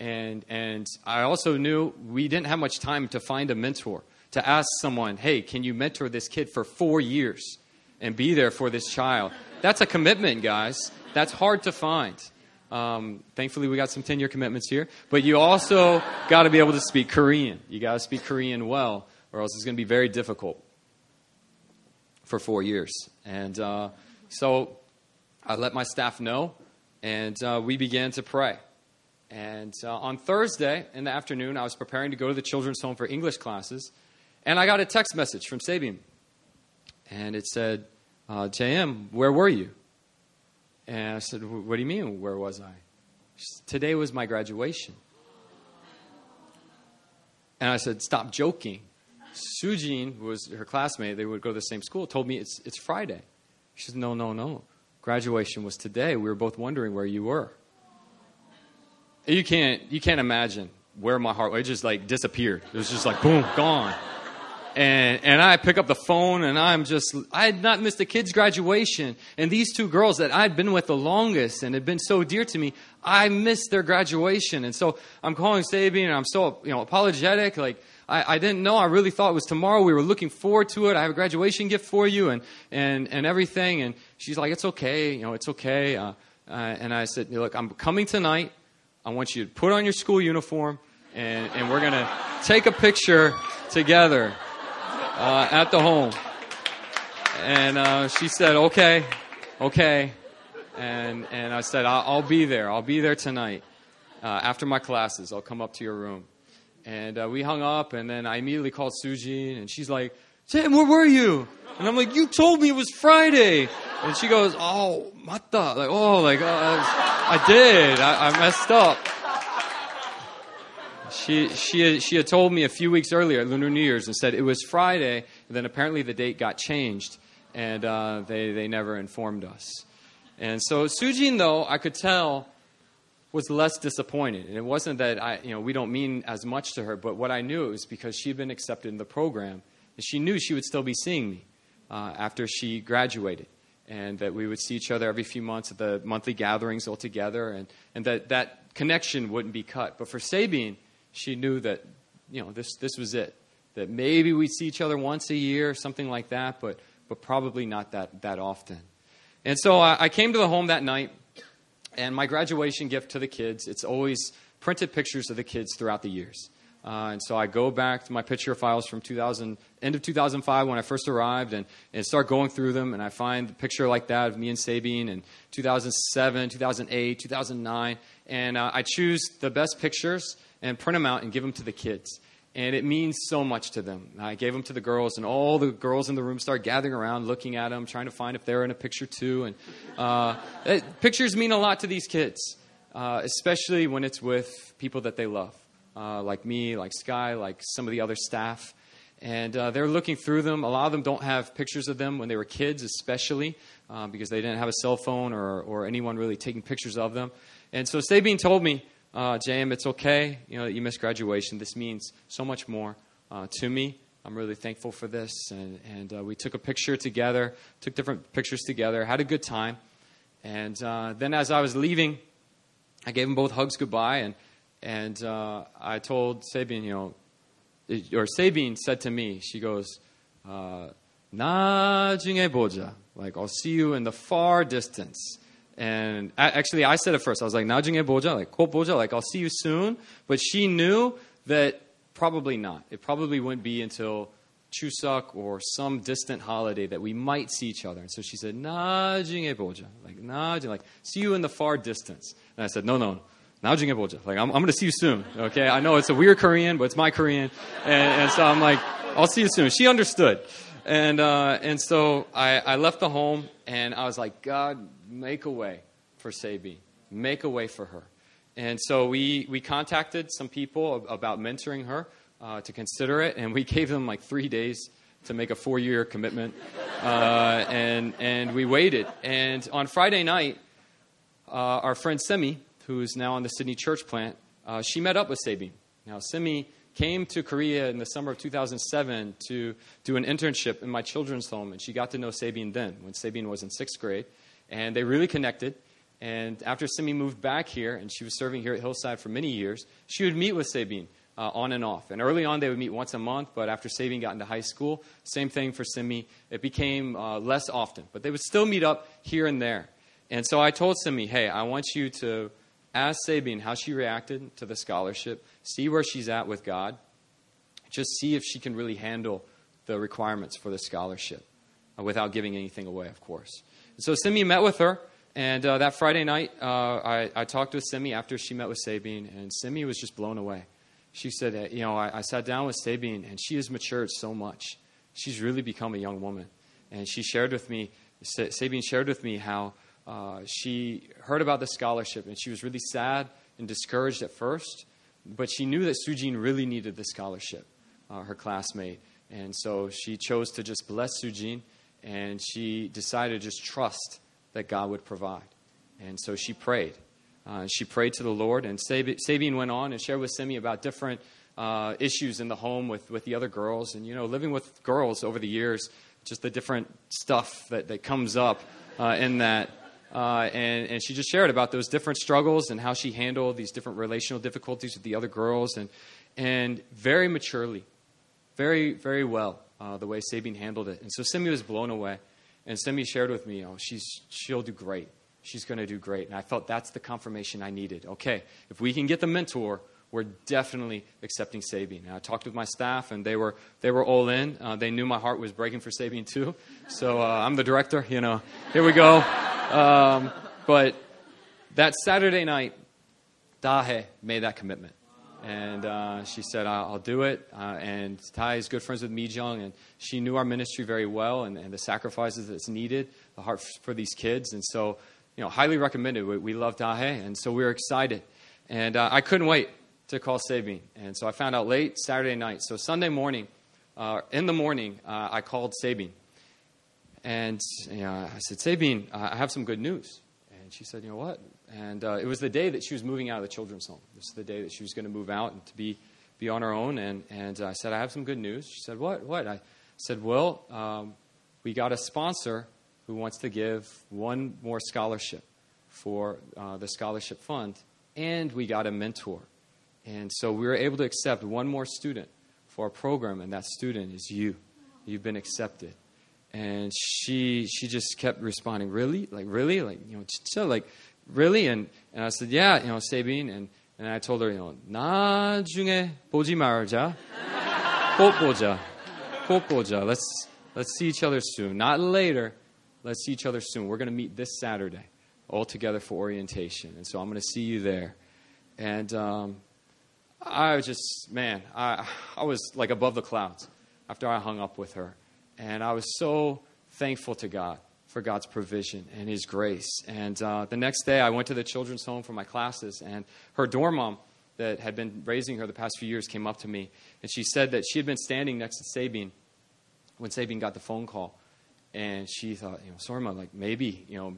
And, and I also knew we didn't have much time to find a mentor, to ask someone, hey, can you mentor this kid for four years and be there for this child? That's a commitment, guys. That's hard to find. Um, thankfully, we got some 10 year commitments here. But you also got to be able to speak Korean. You got to speak Korean well, or else it's going to be very difficult for four years. And uh, so I let my staff know, and uh, we began to pray. And uh, on Thursday in the afternoon, I was preparing to go to the children's home for English classes, and I got a text message from Sabine. And it said, uh, JM, where were you? And I said, What do you mean, where was I? Said, Today was my graduation. And I said, Stop joking. Sujin, who was her classmate, they would go to the same school, told me it's, it's Friday. She said, No, no, no. Graduation was today. We were both wondering where you were. You can't, you can't imagine where my heart, it just like disappeared. It was just like, boom, gone. And, and I pick up the phone and I'm just, I had not missed a kid's graduation. And these two girls that I'd been with the longest and had been so dear to me, I missed their graduation. And so I'm calling Sabine and I'm so, you know, apologetic. Like, I, I didn't know. I really thought it was tomorrow. We were looking forward to it. I have a graduation gift for you and, and, and everything. And she's like, it's okay. You know, it's okay. Uh, uh, and I said, look, I'm coming tonight. I want you to put on your school uniform and, and we're going to take a picture together uh, at the home. And uh, she said, okay, okay. And, and I said, I'll, I'll be there. I'll be there tonight. Uh, after my classes, I'll come up to your room. And uh, we hung up, and then I immediately called Suji, and she's like, Sam, where were you? And I'm like, you told me it was Friday. And she goes, oh, mata. Like, oh, like, uh, I did. I, I, messed up. She, she, she had told me a few weeks earlier, Lunar New Year's, and said it was Friday. And then apparently the date got changed, and uh, they, they never informed us. And so Sujin, though, I could tell was less disappointed. And it wasn't that I, you know, we don't mean as much to her, but what I knew it was because she'd been accepted in the program. And she knew she would still be seeing me uh, after she graduated. And that we would see each other every few months at the monthly gatherings all together, and, and that that connection wouldn't be cut. But for Sabine, she knew that, you know, this, this was it. That maybe we'd see each other once a year, something like that, but, but probably not that, that often. And so I, I came to the home that night and my graduation gift to the kids, it's always printed pictures of the kids throughout the years. Uh, and so I go back to my picture files from 2000, end of 2005 when I first arrived and, and start going through them. And I find a picture like that of me and Sabine in 2007, 2008, 2009. And uh, I choose the best pictures and print them out and give them to the kids and it means so much to them. I gave them to the girls, and all the girls in the room start gathering around, looking at them, trying to find if they're in a picture too. And uh, it, pictures mean a lot to these kids, uh, especially when it's with people that they love, uh, like me, like Sky, like some of the other staff. And uh, they're looking through them. A lot of them don't have pictures of them when they were kids, especially uh, because they didn't have a cell phone or, or anyone really taking pictures of them. And so Sabine told me uh, JM, it's okay, you know, that you missed graduation. This means so much more uh, to me I'm really thankful for this. And, and uh, we took a picture together, took different pictures together, had a good time. And uh, then as I was leaving, I gave them both hugs goodbye. And, and uh, I told Sabine, you know, or Sabine said to me, she goes, uh, boja, like I'll see you in the far distance. And actually, I said it first. I was like, Najinge boja, like ko boja, like I'll see you soon. But she knew that probably not. It probably wouldn't be until Chuseok or some distant holiday that we might see each other. And so she said, Najinge boja, like Najin, like see you in the far distance. And I said, no, no, 나중에 Like, I'm, I'm going to see you soon. Okay. I know it's a weird Korean, but it's my Korean. And, and so I'm like, I'll see you soon. She understood. And, uh, and so I, I left the home and I was like, God, make a way for Sabi. Make a way for her. And so we, we contacted some people about mentoring her uh, to consider it, and we gave them like three days to make a four year commitment. Uh, and, and we waited. And on Friday night, uh, our friend Simi who is now on the Sydney church plant, uh, she met up with Sabine. Now, Simi came to Korea in the summer of 2007 to do an internship in my children's home, and she got to know Sabine then, when Sabine was in sixth grade. And they really connected. And after Simi moved back here, and she was serving here at Hillside for many years, she would meet with Sabine uh, on and off. And early on, they would meet once a month, but after Sabine got into high school, same thing for Simi. It became uh, less often, but they would still meet up here and there. And so I told Simi, hey, I want you to ask Sabine how she reacted to the scholarship, see where she's at with God, just see if she can really handle the requirements for the scholarship uh, without giving anything away, of course. And so Simi met with her. And uh, that Friday night, uh, I, I, talked with Simi after she met with Sabine, and Simi was just blown away. She said, You know, I, I, sat down with Sabine, and she has matured so much. She's really become a young woman. And she shared with me, Sabine shared with me how uh, she heard about the scholarship, and she was really sad and discouraged at first, but she knew that Sujin really needed the scholarship, uh, her classmate. And so she chose to just bless Sujin, and she decided to just trust that God would provide. And so she prayed. Uh, she prayed to the Lord, and Sabine went on and shared with Simi about different uh, issues in the home with, with the other girls. And, you know, living with girls over the years, just the different stuff that, that comes up uh, in that. Uh, and, and she just shared about those different struggles and how she handled these different relational difficulties with the other girls. And, and very maturely, very, very well, uh, the way Sabine handled it. And so Simi was blown away. And Simi shared with me, oh, she's, she'll do great. She's going to do great. And I felt that's the confirmation I needed. Okay, if we can get the mentor, we're definitely accepting Sabine. And I talked with my staff, and they were, they were all in. Uh, they knew my heart was breaking for Sabine, too. So uh, I'm the director, you know. Here we go. Um, but that Saturday night, Dahe made that commitment. And uh, she said, I'll, I'll do it. Uh, and Tai is good friends with Mi Jung, and she knew our ministry very well and, and, the sacrifices that's needed, the heart for these kids. And so, you know, highly recommended. We, we love Dahe, and so we were excited. And uh, I couldn't wait to call Sabine. And so I found out late Saturday night. So Sunday morning, uh, in the morning, uh, I called Sabine. And you know, I said, Sabine, I have some good news. And she said, You know what? And uh, it was the day that she was moving out of the children's home. This is the day that she was going to move out and to be, be on her own. And, and I said, I have some good news. She said, What? What? I said, Well, um, we got a sponsor who wants to give one more scholarship for uh, the scholarship fund, and we got a mentor. And so we were able to accept one more student for our program, and that student is you. You've been accepted And she she just kept responding, really, like really, like you know, so like really? And, and I said, yeah, you know, Sabine. And, and I told her, you know, 나중에 보지 말자. 꼭 보자. 꼭 보자. Let's, let's see each other soon. Not later. Let's see each other soon. We're going to meet this Saturday all together for orientation. And so I'm going to see you there. And um, I was just, man, I, I was like above the clouds after I hung up with her. And I was so thankful to God for God's provision and His grace. And uh, the next day, I went to the children's home for my classes, and her dorm mom that had been raising her the past few years came up to me, and she said that she had been standing next to Sabine when Sabine got the phone call, and she thought, you know, Sorma, like maybe, you know,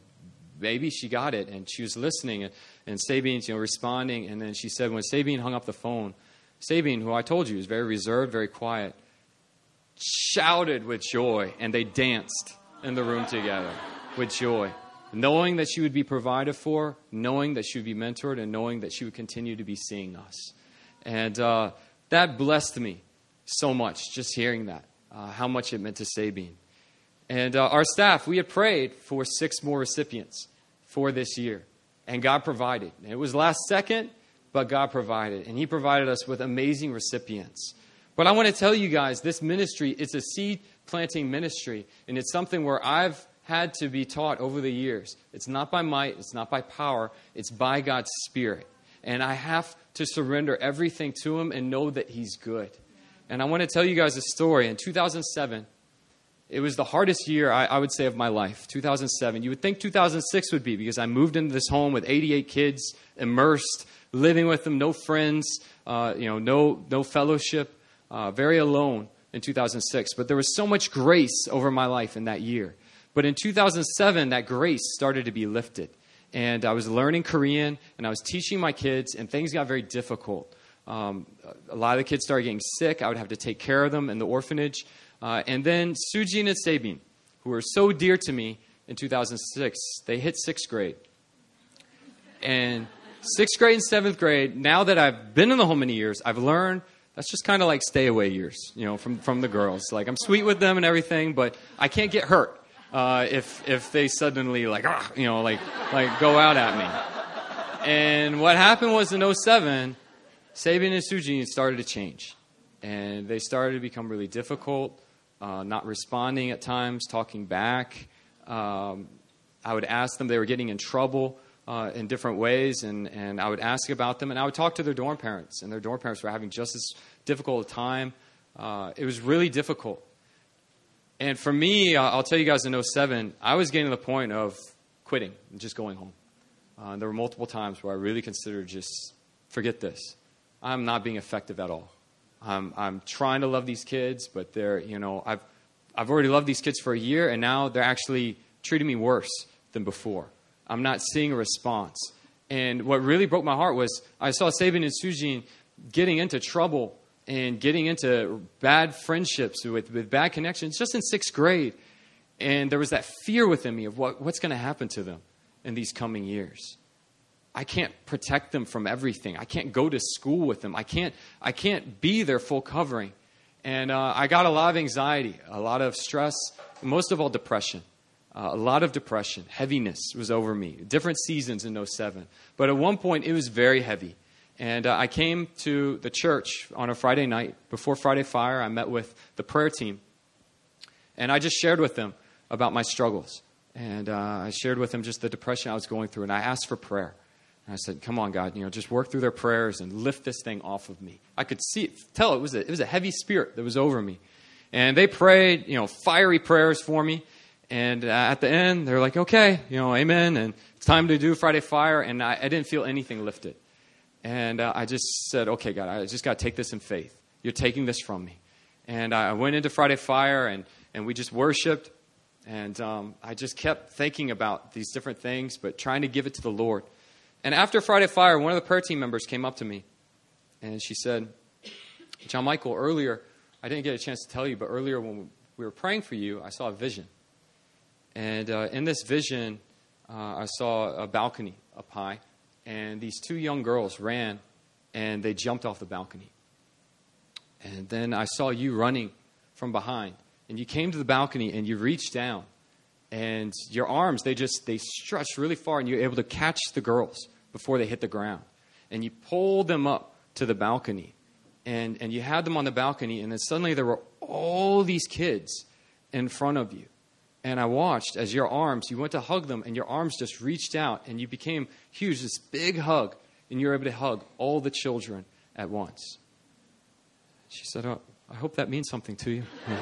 maybe she got it, and she was listening, and, and Sabine's, you know, responding, and then she said when Sabine hung up the phone, Sabine, who I told you is very reserved, very quiet, shouted with joy and they danced in the room together with joy, knowing that she would be provided for, knowing that she would be mentored, and knowing that she would continue to be seeing us. And uh, that blessed me so much, just hearing that, uh, how much it meant to Sabine. And uh, our staff, we had prayed for six more recipients for this year, and God provided. It was last second, but God provided, and He provided us with amazing recipients. But I want to tell you guys, this ministry, it's a seed planting ministry, and it's something where I've had to be taught over the years. It's not by might, it's not by power, it's by God's Spirit. And I have to surrender everything to Him and know that He's good. And I want to tell you guys a story. In 2007, it was the hardest year, I, I, would say, of my life. 2007. You would think 2006 would be because I moved into this home with 88 kids, immersed, living with them, no friends, uh, you know, no, no fellowship, uh, very alone in 2006. But there was so much grace over my life in that year. But in 2007, that grace started to be lifted. And I was learning Korean and I was teaching my kids, and things got very difficult. Um, a lot of the kids started getting sick. I would have to take care of them in the orphanage. Uh, and then Sujin and Sabine, who were so dear to me in 2006, they hit sixth grade. And sixth grade and seventh grade, now that I've been in the home many years, I've learned that's just kind of like stay away years, you know, from, from the girls. Like, I'm sweet with them and everything, but I can't get hurt uh, if, if they suddenly, like, ah, you know, like, like go out at me. And what happened was in 07, Sabine and Sujin started to change. And they started to become really difficult, uh, not responding at times, talking back. Um, I would ask them, they were getting in trouble uh, in different ways, and, and I would ask about them, and I would talk to their dorm parents, and their dorm parents were having just as difficult a time. Uh, it was really difficult. And for me, I'll tell you guys in 07, I was getting to the point of quitting and just going home. Uh, there were multiple times where I really considered just forget this. I'm not being effective at all. I'm, I'm trying to love these kids, but they're, you know, I've, I've already loved these kids for a year, and now they're actually treating me worse than before. I'm not seeing a response. And what really broke my heart was I saw Sabine and Sujin getting into trouble and getting into bad friendships with, with bad connections just in sixth grade. And there was that fear within me of what, what's going to happen to them in these coming years. I can't protect them from everything. I can't go to school with them. I can't, I can't be their full covering. And uh, I got a lot of anxiety, a lot of stress, most of all, depression. Uh, a lot of depression, heaviness was over me. Different seasons in 07. But at one point, it was very heavy. And uh, I came to the church on a Friday night. Before Friday Fire, I met with the prayer team. And I just shared with them about my struggles. And uh, I shared with them just the depression I was going through. And I asked for prayer. And I said, Come on, God, you know, just work through their prayers and lift this thing off of me. I could see tell it was a, it was a heavy spirit that was over me. And they prayed, you know, fiery prayers for me. And uh, at the end, they're like, okay, you know, amen. And it's time to do Friday Fire. And I, I didn't feel anything lifted. And uh, I just said, okay, God, I just got to take this in faith. You're taking this from me. And I went into Friday Fire and, and we just worshiped. And um, I just kept thinking about these different things, but trying to give it to the Lord. And after Friday Fire, one of the prayer team members came up to me and she said, John Michael, earlier, I didn't get a chance to tell you, but earlier when we were praying for you, I saw a vision. And uh, in this vision, uh, I saw a balcony up high, and these two young girls ran and they jumped off the balcony. And then I saw you running from behind, and you came to the balcony and you reached down, and your arms they just they stretched really far, and you were able to catch the girls before they hit the ground, and you pulled them up to the balcony, and and you had them on the balcony, and then suddenly there were all these kids in front of you and I watched as your arms, you went to hug them, and your arms just reached out, and you became huge, this big hug, and you were able to hug all the children at once. She said, oh, I hope that means something to you.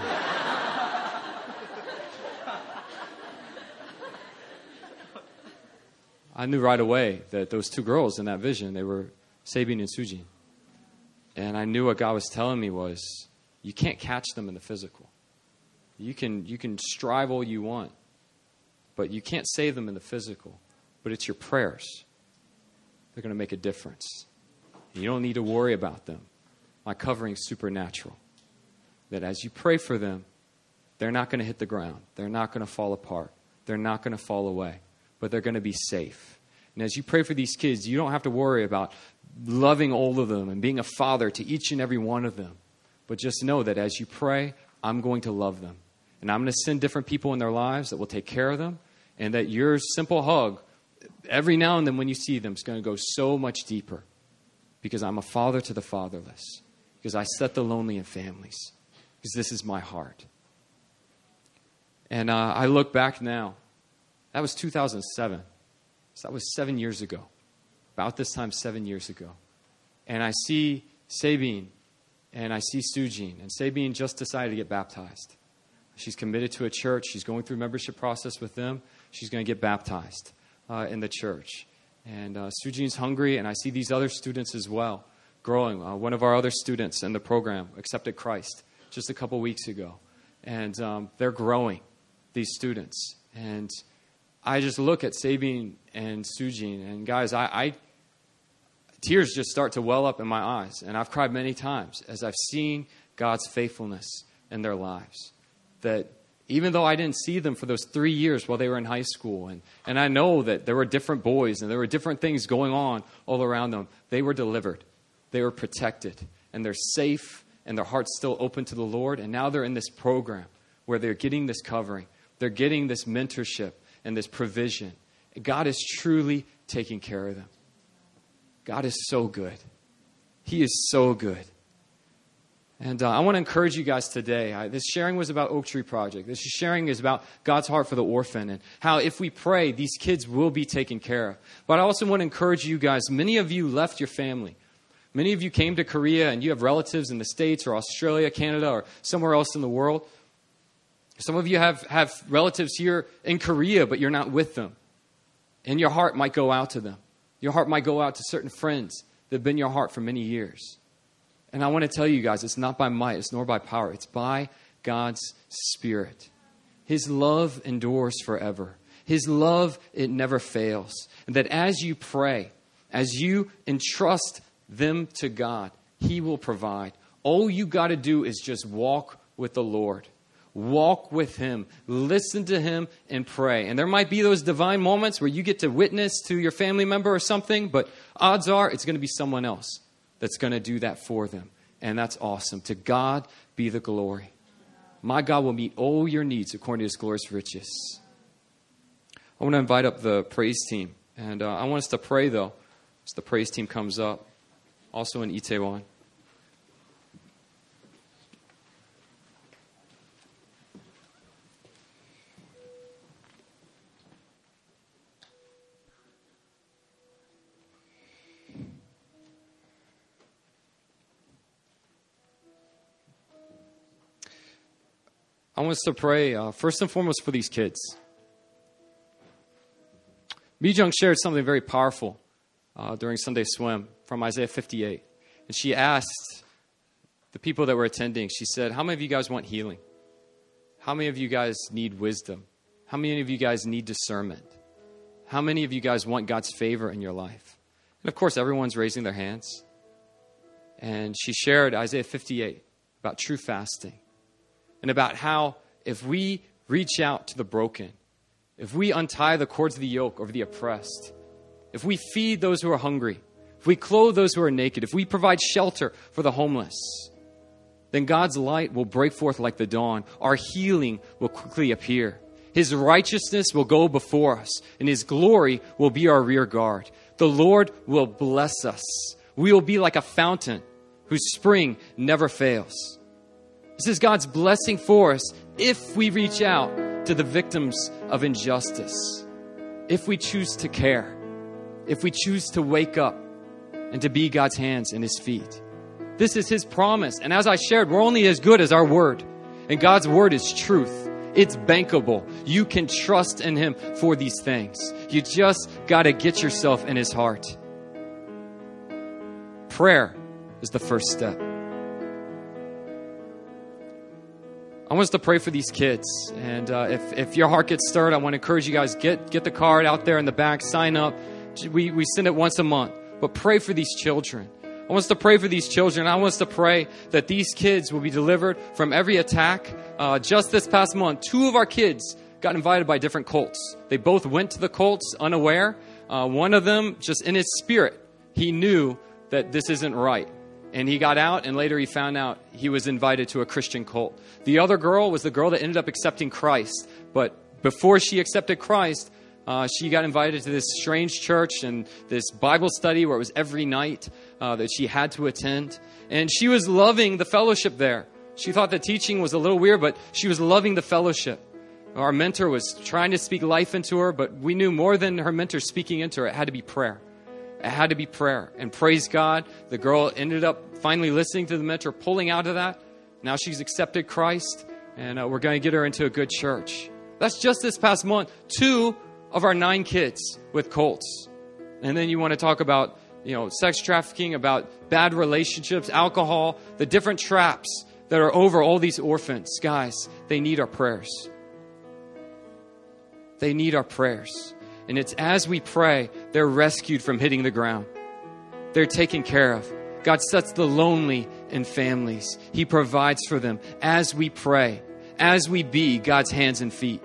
I knew right away that those two girls in that vision, they were Sabine and Sujin. And I knew what God was telling me was, you can't catch them in the physical. You can, you can strive all you want, but you can't save them in the physical. But it's your prayers. They're going to make a difference. You don't need to worry about them. My covering is supernatural. that as you pray for them, they're not going to hit the ground. They're not going to fall apart. They're not going to fall away, but they're going to be safe. And as you pray for these kids, you don't have to worry about loving all of them and being a father to each and every one of them. But just know that as you pray, I'm going to love them. And I'm going to send different people in their lives that will take care of them. And that your simple hug, every now and then when you see them, is going to go so much deeper. Because I'm a father to the fatherless. Because I set the lonely in families. Because this is my heart. And uh, I look back now. That was 2007. So that was seven years ago. About this time, seven years ago. And I see Sabine and I see Sujin. And Sabine just decided to get baptized. She's committed to a church. She's going through membership process with them. She's going to get baptized uh, in the church. And uh, Sujin's hungry, and I see these other students as well growing. Uh, one of our other students in the program accepted Christ just a couple weeks ago. And um, they're growing, these students. And I just look at Sabine and Sujin, and guys, I, I tears just start to well up in my eyes. And I've cried many times as I've seen God's faithfulness in their lives. That even though I didn't see them for those three years while they were in high school, and, and I know that there were different boys and there were different things going on all around them, they were delivered. They were protected. And they're safe, and their heart's still open to the Lord. And now they're in this program where they're getting this covering, they're getting this mentorship and this provision. God is truly taking care of them. God is so good. He is so good. And uh, I want to encourage you guys today. I, this sharing was about Oak Tree Project. This sharing is about God's heart for the orphan and how if we pray, these kids will be taken care of. But I also want to encourage you guys. Many of you left your family. Many of you came to Korea and you have relatives in the States or Australia, Canada, or somewhere else in the world. Some of you have, have relatives here in Korea, but you're not with them. And your heart might go out to them. Your heart might go out to certain friends that have been your heart for many years. And I want to tell you guys, it's not by might, it's nor by power, it's by God's Spirit. His love endures forever. His love, it never fails. And that as you pray, as you entrust them to God, He will provide. All you got to do is just walk with the Lord. Walk with Him, listen to Him, and pray. And there might be those divine moments where you get to witness to your family member or something, but odds are it's going to be someone else that's going to do that for them. And that's awesome. To God be the glory. My God will meet all your needs according to His glorious riches. I want to invite up the praise team. And uh, I want us to pray, though, as the praise team comes up, also in Itaewon. I want us to pray uh, first and foremost for these kids. Jung shared something very powerful uh, during Sunday swim from Isaiah 58. And she asked the people that were attending, she said, How many of you guys want healing? How many of you guys need wisdom? How many of you guys need discernment? How many of you guys want God's favor in your life? And of course, everyone's raising their hands. And she shared Isaiah 58 about true fasting and about how if we reach out to the broken, if we untie the cords of the yoke over the oppressed, if we feed those who are hungry, if we clothe those who are naked, if we provide shelter for the homeless, then God's light will break forth like the dawn. Our healing will quickly appear. His righteousness will go before us, and His glory will be our rear guard. The Lord will bless us. We will be like a fountain whose spring never fails. This is God's blessing for us if we reach out to the victims of injustice, if we choose to care, if we choose to wake up and to be God's hands and His feet. This is His promise. And as I shared, we're only as good as our word. And God's word is truth. It's bankable. You can trust in Him for these things. You just got to get yourself in His heart. Prayer is the first step. I want us to pray for these kids. And uh, if, if your heart gets stirred, I want to encourage you guys get, get the card out there in the back, sign up. We, we send it once a month. But pray for these children. I want us to pray for these children. I want us to pray that these kids will be delivered from every attack. Uh, just this past month, two of our kids got invited by different cults. They both went to the cults unaware. Uh, one of them, just in his spirit, he knew that this isn't right. And he got out, and later he found out he was invited to a Christian cult. The other girl was the girl that ended up accepting Christ. But before she accepted Christ, uh, she got invited to this strange church and this Bible study where it was every night uh, that she had to attend. And she was loving the fellowship there. She thought the teaching was a little weird, but she was loving the fellowship. Our mentor was trying to speak life into her, but we knew more than her mentor speaking into her, it had to be prayer. It had to be prayer. And praise God, the girl ended up finally listening to the mentor, pulling out of that. Now she's accepted Christ, and uh, we're going to get her into a good church. That's just this past month. Two of our nine kids with cults. And then you want to talk about, you know, sex trafficking, about bad relationships, alcohol, the different traps that are over all these orphans. Guys, they need our prayers. They need our prayers. And it's as we pray, they're rescued from hitting the ground. They're taken care of. God sets the lonely in families. He provides for them as we pray, as we be God's hands and feet.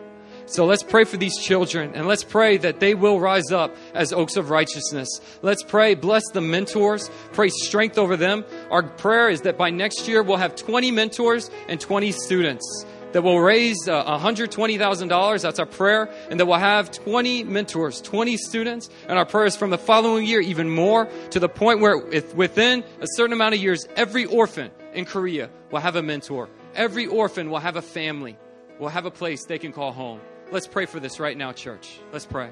So let's pray for these children and let's pray that they will rise up as oaks of righteousness. Let's pray, bless the mentors, pray strength over them. Our prayer is that by next year we'll have 20 mentors and 20 students that will raise uh, $120,000. That's our prayer. And that we'll have 20 mentors, 20 students. And our prayer is from the following year, even more, to the point where within a certain amount of years, every orphan in Korea will have a mentor. Every orphan will have a family, will have a place they can call home. Let's pray for this right now, church. Let's pray.